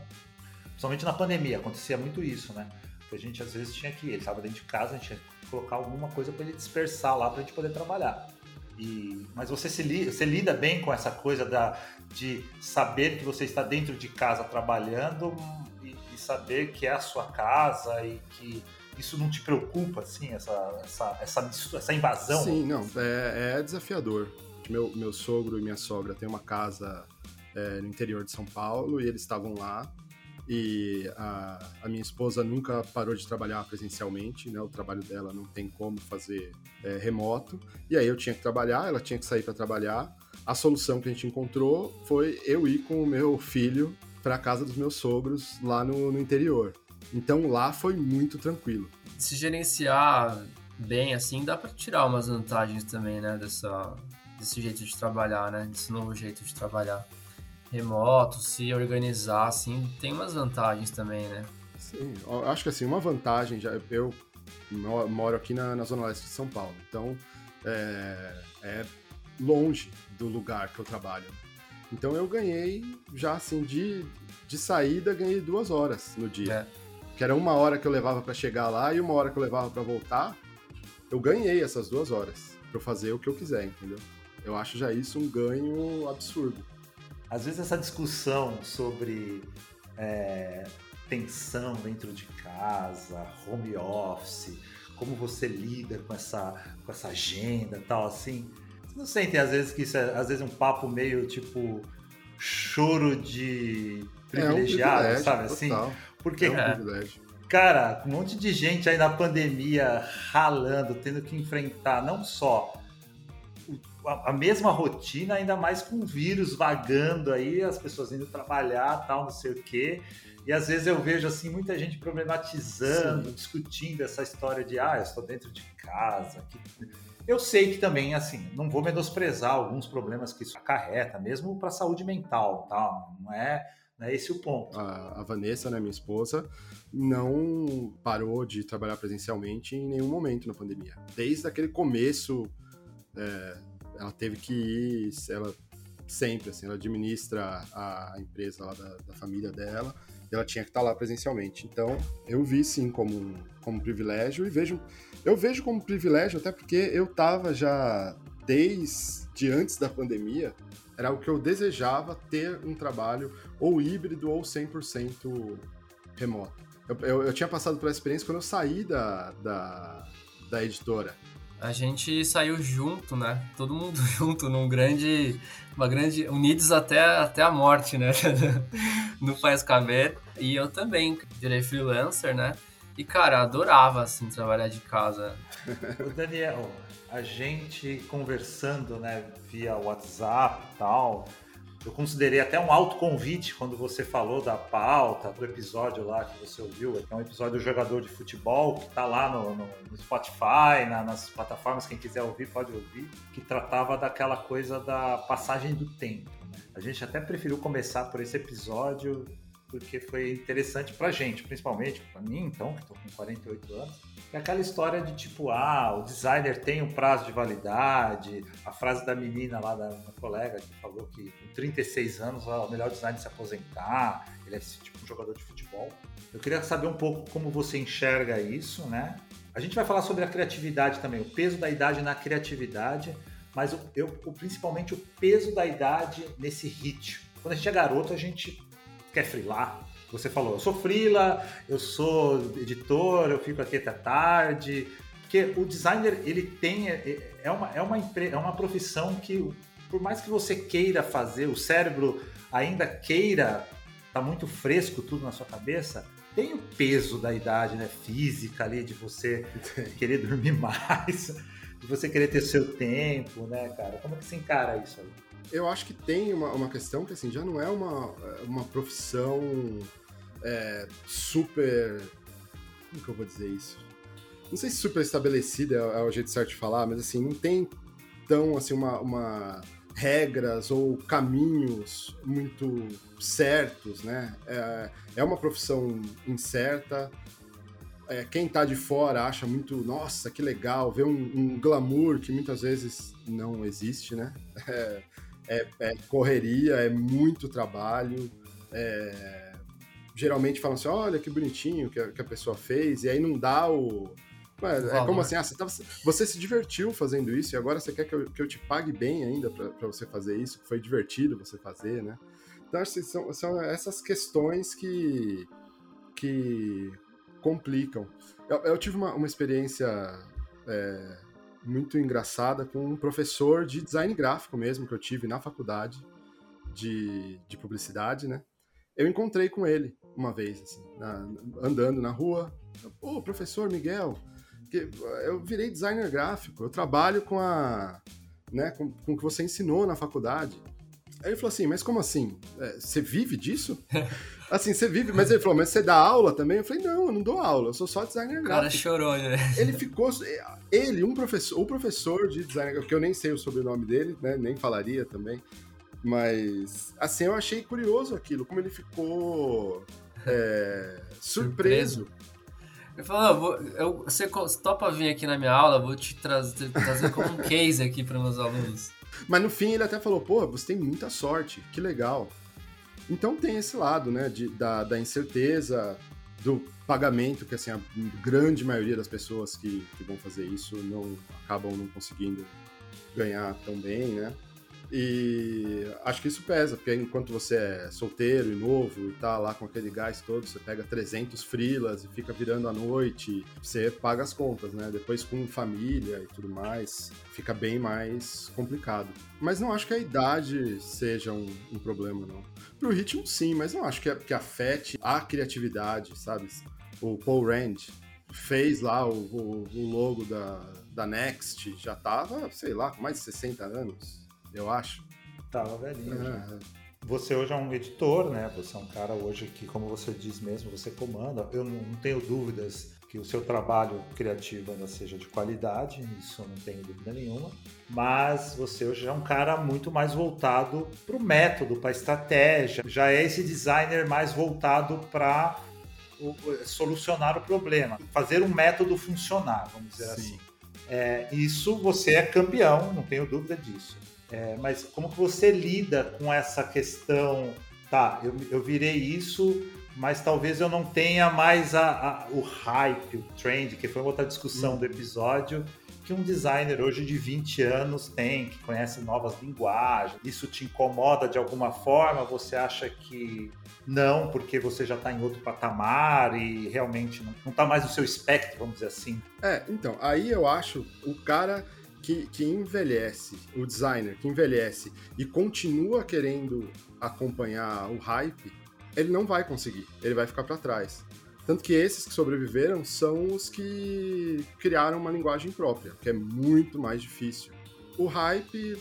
principalmente na pandemia, acontecia muito isso, né? Que a gente às vezes tinha que, ele estava dentro de casa, a gente tinha que colocar alguma coisa para ele dispersar lá para a gente poder trabalhar. E, mas você se li, você lida bem com essa coisa da, de saber que você está dentro de casa trabalhando e, e saber que é a sua casa e que isso não te preocupa, assim, essa, essa, essa, essa invasão? Sim, não, é, é desafiador. Meu, meu sogro e minha sogra têm uma casa é, no interior de São Paulo e eles estavam lá. E a, a, minha esposa nunca parou de trabalhar presencialmente, né? O trabalho dela não tem como fazer é, remoto. E aí eu tinha que trabalhar, ela tinha que sair para trabalhar. A solução que a gente encontrou foi eu ir com o meu filho para casa dos meus sogros lá no, no interior. Então lá foi muito tranquilo. Se gerenciar bem assim, dá para tirar umas vantagens também, né, dessa, desse jeito de trabalhar, né, desse novo jeito de trabalhar. Remoto, se organizar, assim, tem umas vantagens também, né? Sim, acho que assim, uma vantagem, já eu moro aqui na, na Zona Leste de São Paulo, então é, é longe do lugar que eu trabalho. Então eu ganhei já assim de, de saída ganhei duas horas no dia. É que era uma hora que eu levava para chegar lá e uma hora que eu levava para voltar, eu ganhei essas duas horas para fazer o que eu quiser, entendeu? Eu acho já isso um ganho absurdo. Às vezes essa discussão sobre é, tensão dentro de casa, home office, como você lida com essa, com essa agenda e tal, assim. Você não sentem às vezes que isso é às vezes um papo meio tipo choro de privilegiado, é um sabe assim? Porque, É privilégio. cara, um monte de gente aí na pandemia ralando, tendo que enfrentar não só a, mesma rotina, ainda mais com o vírus vagando aí, as pessoas indo trabalhar, tal, não sei o quê. E às vezes eu vejo assim muita gente problematizando, discutindo essa história de ah, eu estou dentro de casa. Eu sei que também, assim, não vou menosprezar alguns problemas que isso acarreta, mesmo para a saúde mental, tá? Não é, é esse o ponto. A, a Vanessa, né, minha esposa, não parou de trabalhar presencialmente em nenhum momento na pandemia. Desde aquele começo, é, ela teve que ir, ela sempre, assim, ela administra a empresa lá da, da família dela, e ela tinha que estar lá presencialmente. Então, eu vi sim como, como privilégio e vejo, eu vejo como privilégio até porque eu tava já desde antes da pandemia, era o que eu desejava ter um trabalho ou híbrido ou 100% remoto. Eu, eu, eu tinha passado pela experiência quando eu saí da, da, da editora. A gente saiu junto, né? Todo mundo junto num grande, uma grande, unidos até, até a morte, né? no Faz Caber. E eu também virei freelancer, né? E, cara, adorava, assim, trabalhar de casa. Ô, Daniel, a gente conversando, né, via WhatsApp e tal, eu considerei até um autoconvite quando você falou da pauta, do episódio lá que você ouviu, que é um episódio do jogador de futebol, que tá lá no, no- no Spotify, na- nas plataformas, quem quiser ouvir pode ouvir, que tratava daquela coisa da passagem do tempo. né? A gente até preferiu começar por esse episódio porque foi interessante pra gente, principalmente pra mim, então, que tô com 48 anos. É aquela história de tipo, ah, o designer tem um prazo de validade, a frase da menina lá, da minha colega, que falou que com 36 anos é o melhor designer se aposentar, ele é tipo um jogador de futebol. Eu queria saber um pouco como você enxerga isso, né? A gente vai falar sobre a criatividade também, o peso da idade na criatividade, mas eu, o- principalmente o peso da idade nesse ritmo. Quando a gente é garoto, a gente quer frilar. Você falou, eu sou frila, eu sou editor, eu fico aqui até tarde. Porque o designer, ele tem. É é uma, é uma, empre- é uma profissão que, por mais que você queira fazer, o cérebro ainda queira, tá muito fresco tudo na sua cabeça, tem o peso da idade né, física ali, de você querer dormir mais, de você querer ter seu tempo, né, cara? Como é que você encara isso aí? Eu acho que tem uma, uma questão que assim, já não é uma, uma profissão é, super. Como que eu vou dizer isso? Não sei se super estabelecida é, é o jeito certo de falar, mas assim, não tem tão assim uma, uma regras ou caminhos muito certos, né? É, é uma profissão incerta. É, quem tá de fora acha muito, nossa, que legal, vê um, um glamour que muitas vezes não existe, né? É, é, é correria, é muito trabalho. é, geralmente falam assim: olha que bonitinho que a, que a pessoa fez, e aí não dá o. É como assim, ah, você, tava- você se divertiu fazendo isso e agora você quer que eu, que eu te pague bem ainda pra você fazer isso, que foi divertido você fazer, né? Então, acho que são, são essas questões que, que complicam. Eu, eu tive uma, uma experiência é, muito engraçada com um professor de design gráfico mesmo, que eu tive na faculdade de, de publicidade, né? Eu encontrei com ele uma vez, assim, na- andando na rua. Ô, professor Miguel, eu virei designer gráfico, eu trabalho com a. Né, com, com o que você ensinou na faculdade. Aí ele falou assim, mas como assim? É, Você vive disso? assim, você vive, mas ele falou, mas você dá aula também? Eu falei, não, eu não dou aula, eu sou só designer O cara gráfico chorou, né? ele ficou. Ele, um professor, o professor de design, que eu nem sei o sobrenome dele, né? Nem falaria também. Mas, assim, eu achei curioso aquilo, como ele ficou é, surpreso. Ele falou, "Ah, eu, você topa vir aqui na minha aula, vou te trazer, trazer como um case aqui para meus alunos. Mas no fim ele até falou, pô, você tem muita sorte, que legal. Então tem esse lado, né, de, da, da incerteza, do pagamento, que assim, a grande maioria das pessoas que, que vão fazer isso não acabam não conseguindo ganhar tão bem, né? E acho que isso pesa, porque enquanto você é solteiro e novo e tá lá com aquele gás todo, você pega 300 frilas e fica virando à noite, você paga as contas, né? Depois com família e tudo mais, fica bem mais complicado. Mas não acho que a idade seja um, um problema, não. Pro ritmo, sim, mas não acho que, que afete a criatividade, sabe? O Paul Rand fez lá o, o, o logo da, da Next, já tava, sei lá, com mais de 60 anos eu acho. Tava velhinho. É. Você hoje é um editor, né? Você é um cara hoje que, como você diz mesmo, você comanda. Eu não, não tenho dúvidas que o seu trabalho criativo ainda seja de qualidade, isso eu não tenho dúvida nenhuma. Mas você hoje é um cara muito mais voltado para o método, para a estratégia. Já é esse designer mais voltado para solucionar o problema, fazer um método funcionar, vamos dizer Sim. assim. É, isso você é campeão, não tenho dúvida disso. É, mas como que você lida com essa questão? Tá, eu, eu virei isso, mas talvez eu não tenha mais a, a, o hype, o trend, que foi outra discussão hum. do episódio, que um designer hoje de 20 anos tem, que conhece novas linguagens. Isso te incomoda de alguma forma? Você acha que não, porque você já está em outro patamar e realmente não está mais no seu espectro, vamos dizer assim? É, então, aí eu acho o cara que, que envelhece, o designer que envelhece e continua querendo acompanhar o hype, ele não vai conseguir, ele vai ficar para trás. Tanto que esses que sobreviveram são os que criaram uma linguagem própria, que é muito mais difícil. O hype,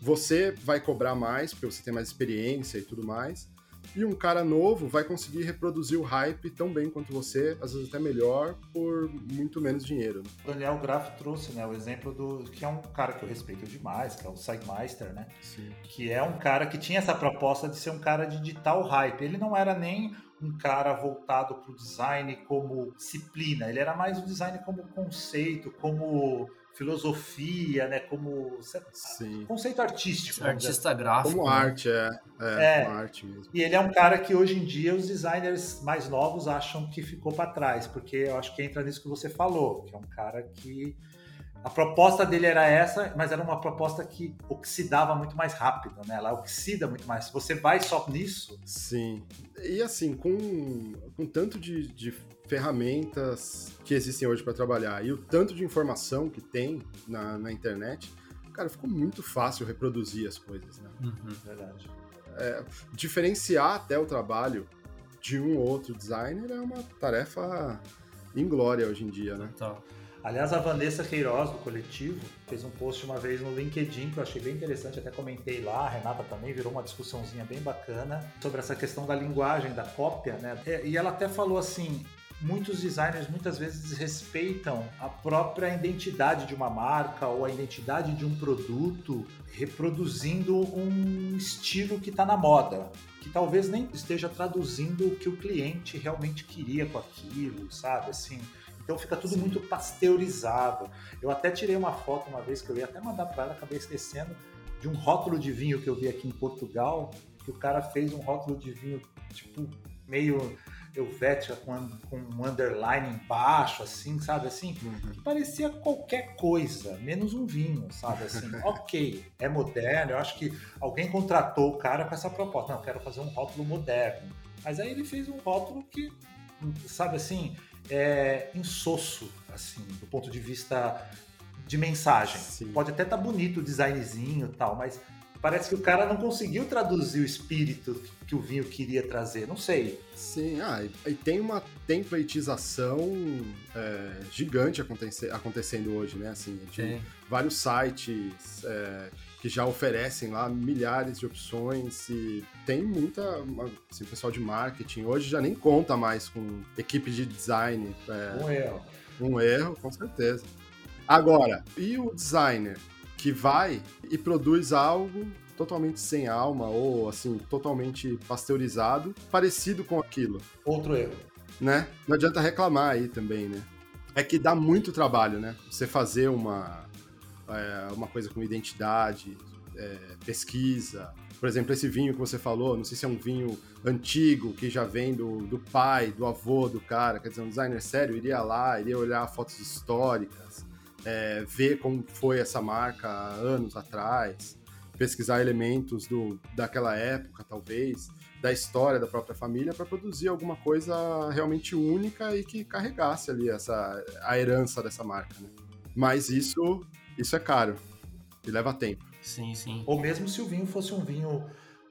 você vai cobrar mais, porque você tem mais experiência e tudo mais, e um cara novo vai conseguir reproduzir o hype tão bem quanto você, às vezes até melhor, por muito menos dinheiro. Né? O Daniel Graff trouxe né, o exemplo do. que é um cara que eu respeito demais, que é o Sigmeister, né? Sim. Que é um cara que tinha essa proposta de ser um cara de digital hype. Ele não era nem um cara voltado para o design como disciplina, ele era mais o design como conceito, como filosofia, né? Como Sim. conceito artístico. Artista gráfico. Como arte, é. É, é. arte mesmo. E ele é um cara que hoje em dia os designers mais novos acham que ficou para trás, porque eu acho que entra nisso que você falou, que é um cara que a proposta dele era essa, mas era uma proposta que oxidava muito mais rápido, né? Ela oxida muito mais. Se você vai só nisso. Sim. E assim, com, com tanto de, de ferramentas que existem hoje para trabalhar e o tanto de informação que tem na, na internet, cara, ficou muito fácil reproduzir as coisas, né? Uhum, verdade. É, diferenciar até o trabalho de um ou outro designer é uma tarefa inglória hoje em dia, né? Então. Aliás, a Vanessa Queiroz, do coletivo, fez um post uma vez no LinkedIn que eu achei bem interessante, até comentei lá, a Renata também virou uma discussãozinha bem bacana sobre essa questão da linguagem, da cópia, né? E ela até falou assim: muitos designers muitas vezes respeitam a própria identidade de uma marca ou a identidade de um produto, reproduzindo um estilo que está na moda, que talvez nem esteja traduzindo o que o cliente realmente queria com aquilo, sabe? Assim, então fica tudo Sim. muito pasteurizado. Eu até tirei uma foto uma vez que eu ia até mandar para ela, acabei esquecendo, de um rótulo de vinho que eu vi aqui em Portugal, que o cara fez um rótulo de vinho tipo meio Helvética com, com um underline embaixo, assim, sabe assim? Uhum. Que parecia qualquer coisa, menos um vinho, sabe assim? ok, é moderno, eu acho que alguém contratou o cara com essa proposta. Não, eu quero fazer um rótulo moderno. Mas aí ele fez um rótulo que, sabe assim, é insosso, assim, do ponto de vista de mensagem. Sim. Pode até estar tá bonito o designzinho e tal, mas parece que o cara não conseguiu traduzir o espírito que o vinho queria trazer, não sei. Sim, ah, e tem uma templatização é, gigante aconte acontecendo hoje, né? Assim, de vários sites é, que já oferecem lá milhares de opções e tem muita, assim, pessoal de marketing hoje já nem conta mais com equipe de design. É, um erro. Um erro, com certeza. Agora, e o designer que vai e produz algo totalmente sem alma ou assim, totalmente pasteurizado, parecido com aquilo. Outro erro. Né? Não adianta reclamar aí também, né? É que dá muito trabalho, né? Você fazer uma, é, uma coisa com identidade, é, pesquisa. Por exemplo, esse vinho que você falou, não sei se é um vinho antigo, que já vem do, do pai, do avô do cara, quer dizer, um designer sério iria lá, iria olhar fotos históricas, é, ver como foi essa marca anos atrás. pesquisar elementos do, daquela época, talvez, da história da própria família, para produzir alguma coisa realmente única e que carregasse ali essa, a herança dessa marca. Né? Mas isso, isso é caro e leva tempo. Sim, sim. Ou mesmo se o vinho fosse um vinho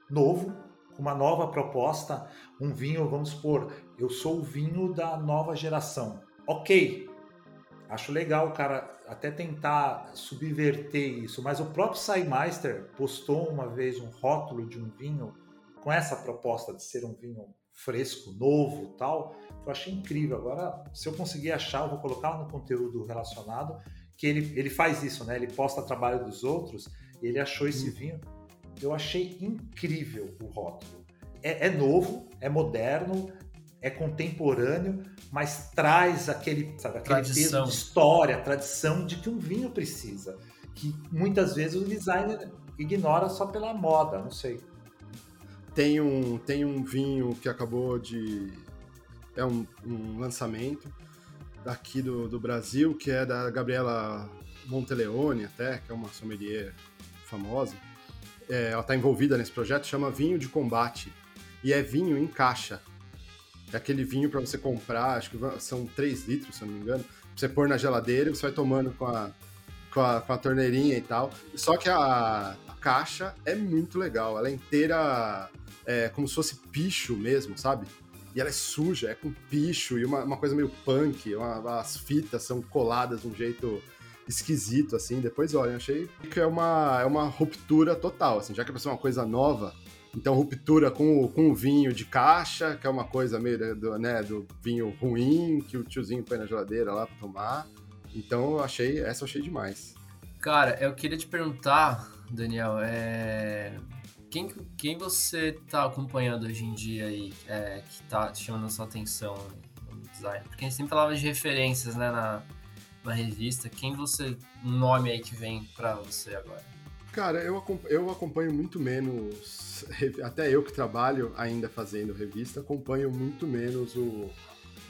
novo, com uma nova proposta, um vinho, vamos supor, eu sou o vinho da nova geração. Ok, acho legal o cara até tentar subverter isso, mas o próprio Saimeister postou uma vez um rótulo de um vinho com essa proposta de ser um vinho fresco, novo tal, eu achei incrível. Agora, se eu conseguir achar, eu vou colocar no conteúdo relacionado, que ele, ele faz isso, né? Ele posta trabalho dos outros, ele achou esse vinho. Eu achei incrível o rótulo. É, é novo, é moderno, é contemporâneo, mas traz aquele, sabe, aquele peso de história, tradição de que um vinho precisa, que muitas vezes o designer ignora só pela moda, não sei. Tem um, tem um vinho que acabou de. É um, um lançamento daqui do, do Brasil, que é da Gabriela Monteleone, até, que é uma sommelier famosa. É, ela está envolvida nesse projeto, chama Vinho de Combate. E é vinho em caixa. É aquele vinho para você comprar, acho que são 3 litros, se eu não me engano. Você pôr na geladeira e você vai tomando com a, com a, com a torneirinha e tal. Só que a, a caixa é muito legal. Ela é inteira é, como se fosse picho mesmo, sabe? E ela é suja, é com picho e uma, uma coisa meio punk. Uma, as fitas são coladas de um jeito esquisito, assim. Depois, olha, achei que é uma, é uma ruptura total, assim. Já que é uma coisa nova, então ruptura com o, com o vinho de caixa, que é uma coisa meio do, né, do vinho ruim, que o tiozinho põe na geladeira lá pra tomar. Então eu achei, essa eu achei demais. Cara, eu queria te perguntar, Daniel, é quem, quem você está acompanhando hoje em dia aí, é, que está chamando a sua atenção no design? Porque a gente sempre falava de referências, né, na, na revista. Quem você, um nome aí que vem para você agora? Cara, eu, eu acompanho muito menos, até eu que trabalho ainda fazendo revista, acompanho muito menos o,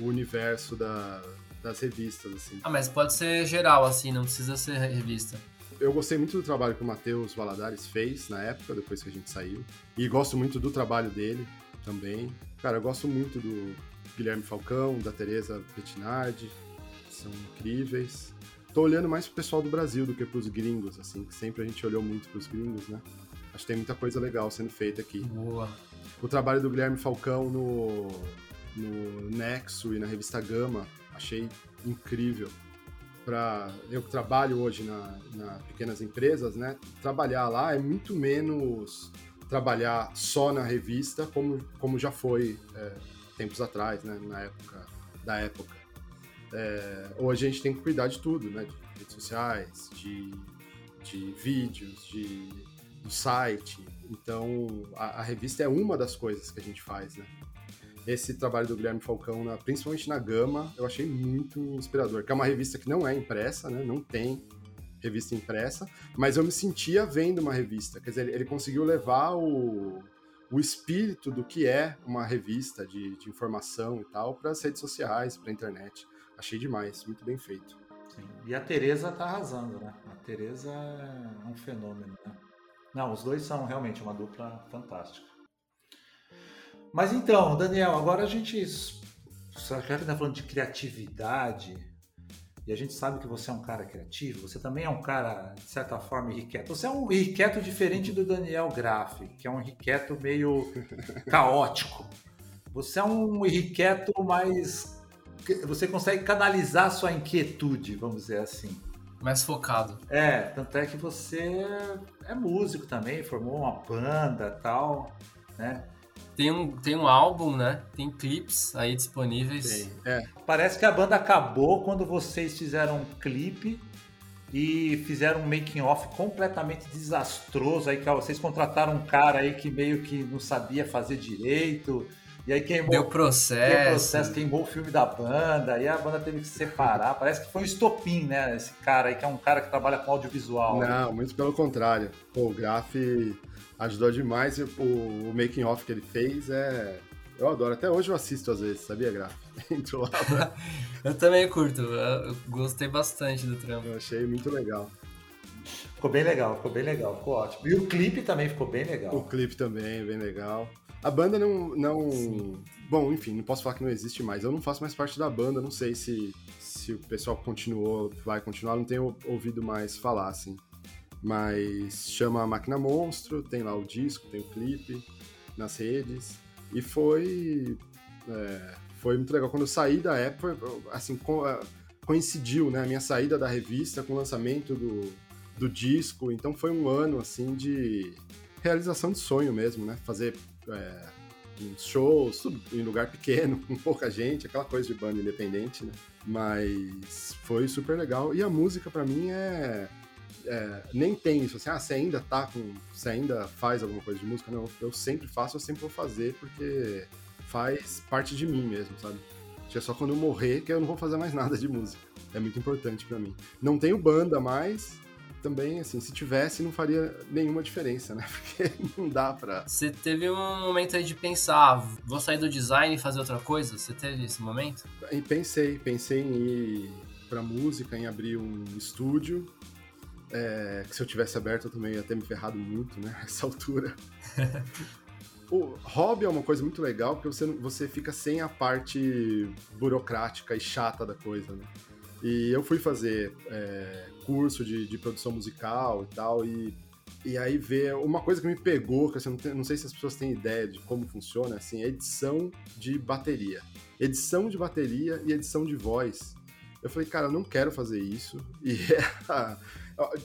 o universo da, das revistas, assim. Ah, mas pode ser geral, assim, não precisa ser revista eu gostei muito do trabalho que o Matheus Valadares fez na época, depois que a gente saiu. E gosto muito do trabalho dele também. Cara, eu gosto muito do Guilherme Falcão, da Teresa Pettinardi, são incríveis. Tô olhando mais pro pessoal do Brasil do que pros gringos, assim, que sempre a gente olhou muito pros gringos, né? Acho que tem muita coisa legal sendo feita aqui. Boa. O trabalho do Guilherme Falcão no, no Nexo e na revista Gama, achei incrível para eu que trabalho hoje na, na, pequenas empresas, né? Trabalhar lá é muito menos trabalhar só na revista, como, como já foi é, tempos atrás, né? Na época da época. É, hoje a gente tem que cuidar de tudo, né? De redes sociais, de, de vídeos, de, do site. Então a, a revista é uma das coisas que a gente faz, né? Esse trabalho do Guilherme Falcão, na, principalmente na Gama, eu achei muito inspirador. Que é uma revista que não é impressa, né? Não tem revista impressa, mas eu me sentia vendo uma revista. Quer dizer, ele conseguiu levar o, o espírito do que é uma revista de, de informação e tal para as redes sociais, para a internet. Achei demais, muito bem feito. Sim. E a Tereza tá arrasando, né? A Tereza é um fenômeno, né? Não, os dois são realmente uma dupla fantástica. Mas então, Daniel, agora a gente. Já que está falando de criatividade, e a gente sabe que você é um cara criativo, você também é um cara, de certa forma, irrequieto. Você é um irrequieto diferente do Daniel Graff, que é um irrequieto meio caótico. Você é um irrequieto mais. Você consegue canalizar sua inquietude, vamos dizer assim. Mais focado. É, tanto é que você é músico também, formou uma banda tal, né? Tem um, tem um álbum, né? Tem clipes aí disponíveis. É. Parece que a banda acabou quando vocês fizeram um clipe e fizeram um making off completamente desastroso. Aí que vocês contrataram um cara aí que meio que não sabia fazer direito. E aí queimou, Deu processo. Deu processo, queimou o filme da banda, aí a banda teve que se separar. Parece que foi um estopim, né? Esse cara aí, que é um cara que trabalha com audiovisual. Não, muito pelo contrário. Pô, o Graf ajudou demais. O, o making off que ele fez é. Eu adoro. Até hoje eu assisto às vezes, sabia, Graf? Entrou lá. eu também curto. Eu gostei bastante do trampo. Eu achei muito legal. ficou bem legal, ficou bem legal, ficou ótimo. E o clipe também ficou bem legal. O clipe também, bem legal. A banda não. não... Bom, enfim, não posso falar que não existe mais. Eu não faço mais parte da banda, não sei se, se o pessoal continuou, vai continuar, não tenho ouvido mais falar, assim. Mas chama Máquina Monstro, tem lá o disco, tem o clipe nas redes. E foi. É, foi muito legal. Quando eu saí da época, assim, coincidiu, né? A minha saída da revista com o lançamento do, do disco. Então foi um ano, assim, de realização de sonho mesmo, né? Fazer é, shows em lugar pequeno, com pouca gente, aquela coisa de banda independente, né? Mas foi super legal. E a música, para mim, é, é, Nem tem isso, assim, ah, você ainda tá com. Você ainda faz alguma coisa de música? Não, eu sempre faço, eu sempre vou fazer, porque faz parte de mim mesmo, sabe? É só quando eu morrer que eu não vou fazer mais nada de música. É muito importante para mim. Não tenho banda mais, também, assim, se tivesse, não faria nenhuma diferença, né? Porque não dá pra. Você teve um momento aí de pensar, ah, vou sair do design e fazer outra coisa? Você teve esse momento? E pensei, pensei em ir pra música, em abrir um estúdio. É, que se eu tivesse aberto eu também ia ter me ferrado muito, né? Essa altura. o hobby é uma coisa muito legal porque você, você fica sem a parte burocrática e chata da coisa, né? E eu fui fazer é, curso de, de, produção musical e tal, e, e aí ver uma coisa que me pegou, que assim, não, tem, não, sei se as pessoas têm ideia de como funciona, assim, é edição de bateria. Edição de bateria e edição de voz. Eu falei, cara, eu não quero fazer isso. E, é,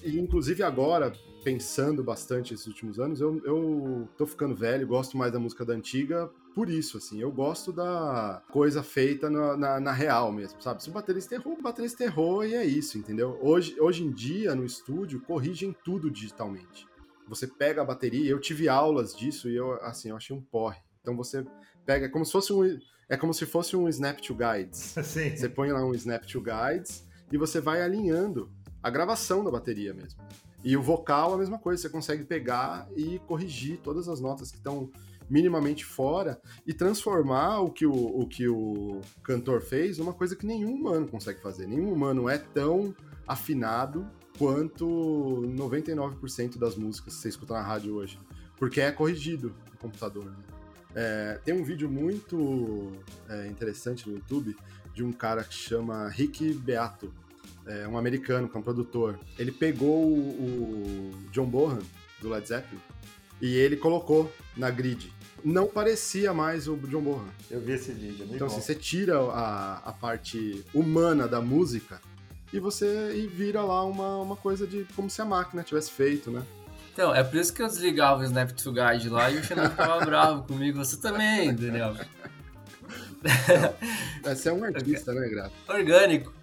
e inclusive agora, pensando bastante esses últimos anos, eu, eu tô ficando velho, gosto mais da música da antiga, por isso, assim. Eu gosto da coisa feita na, na, na, real mesmo, sabe? Se o baterista errou, o baterista errou e é isso, entendeu? Hoje, hoje em dia, no estúdio, corrigem tudo digitalmente. Você pega a bateria, eu tive aulas disso e eu, assim, eu achei um porre. Então você pega, é como se fosse um, é como se fosse um Snap to Guides. Sim. Você põe lá um Snap to Guides e você vai alinhando a gravação da bateria mesmo. E o vocal, a mesma coisa, você consegue pegar e corrigir todas as notas que estão minimamente fora e transformar o que o, o que o cantor fez numa coisa que nenhum humano consegue fazer. Nenhum humano é tão afinado quanto 99% das músicas que você escuta na rádio hoje. Porque é corrigido no computador. Né? É, tem um vídeo muito é, interessante no YouTube de um cara que chama Rick Beato, é, um americano que é um produtor. Ele pegou o, o John Bohan, do Led Zeppelin, e ele colocou na grid não parecia mais o John Bonham. Eu vi esse vídeo, Então, assim, você tira a, a parte humana da música e você e vira lá uma, uma coisa de como se a máquina tivesse feito, né? Então, é por isso que eu desligava o Snap to Guide lá e o Xenon ficava bravo comigo. Você também, Daniel. você é um artista, né, Grato? Orgânico.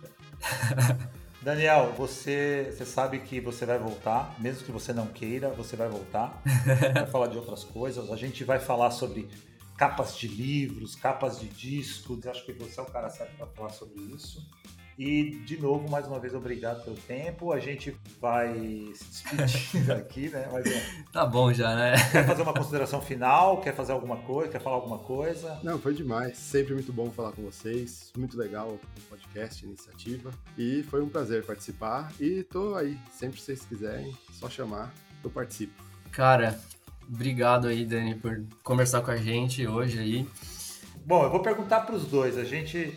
Daniel, você, você sabe que você vai voltar, mesmo que você não queira, você vai voltar. vai falar de outras coisas. A gente vai falar sobre capas de livros, capas de discos. Acho que você é o cara certo para falar sobre isso. E, de novo, mais uma vez, obrigado pelo tempo. A gente vai se despedir aqui, né? Mas, é... Tá bom já, né? Quer fazer uma consideração final? Quer fazer alguma coisa? Quer falar alguma coisa? Não, foi demais. Sempre muito bom falar com vocês. Muito legal o podcast, a iniciativa. E foi um prazer participar. E tô aí. Sempre que vocês quiserem, só chamar, eu participo. Cara, obrigado aí, Dani, por conversar com a gente hoje aí. Bom, eu vou perguntar para os dois. A gente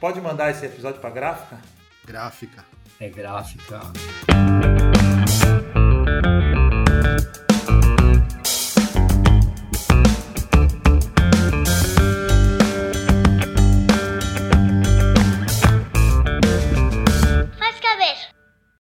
Pode mandar esse episódio para gráfica? Gráfica. É gráfica.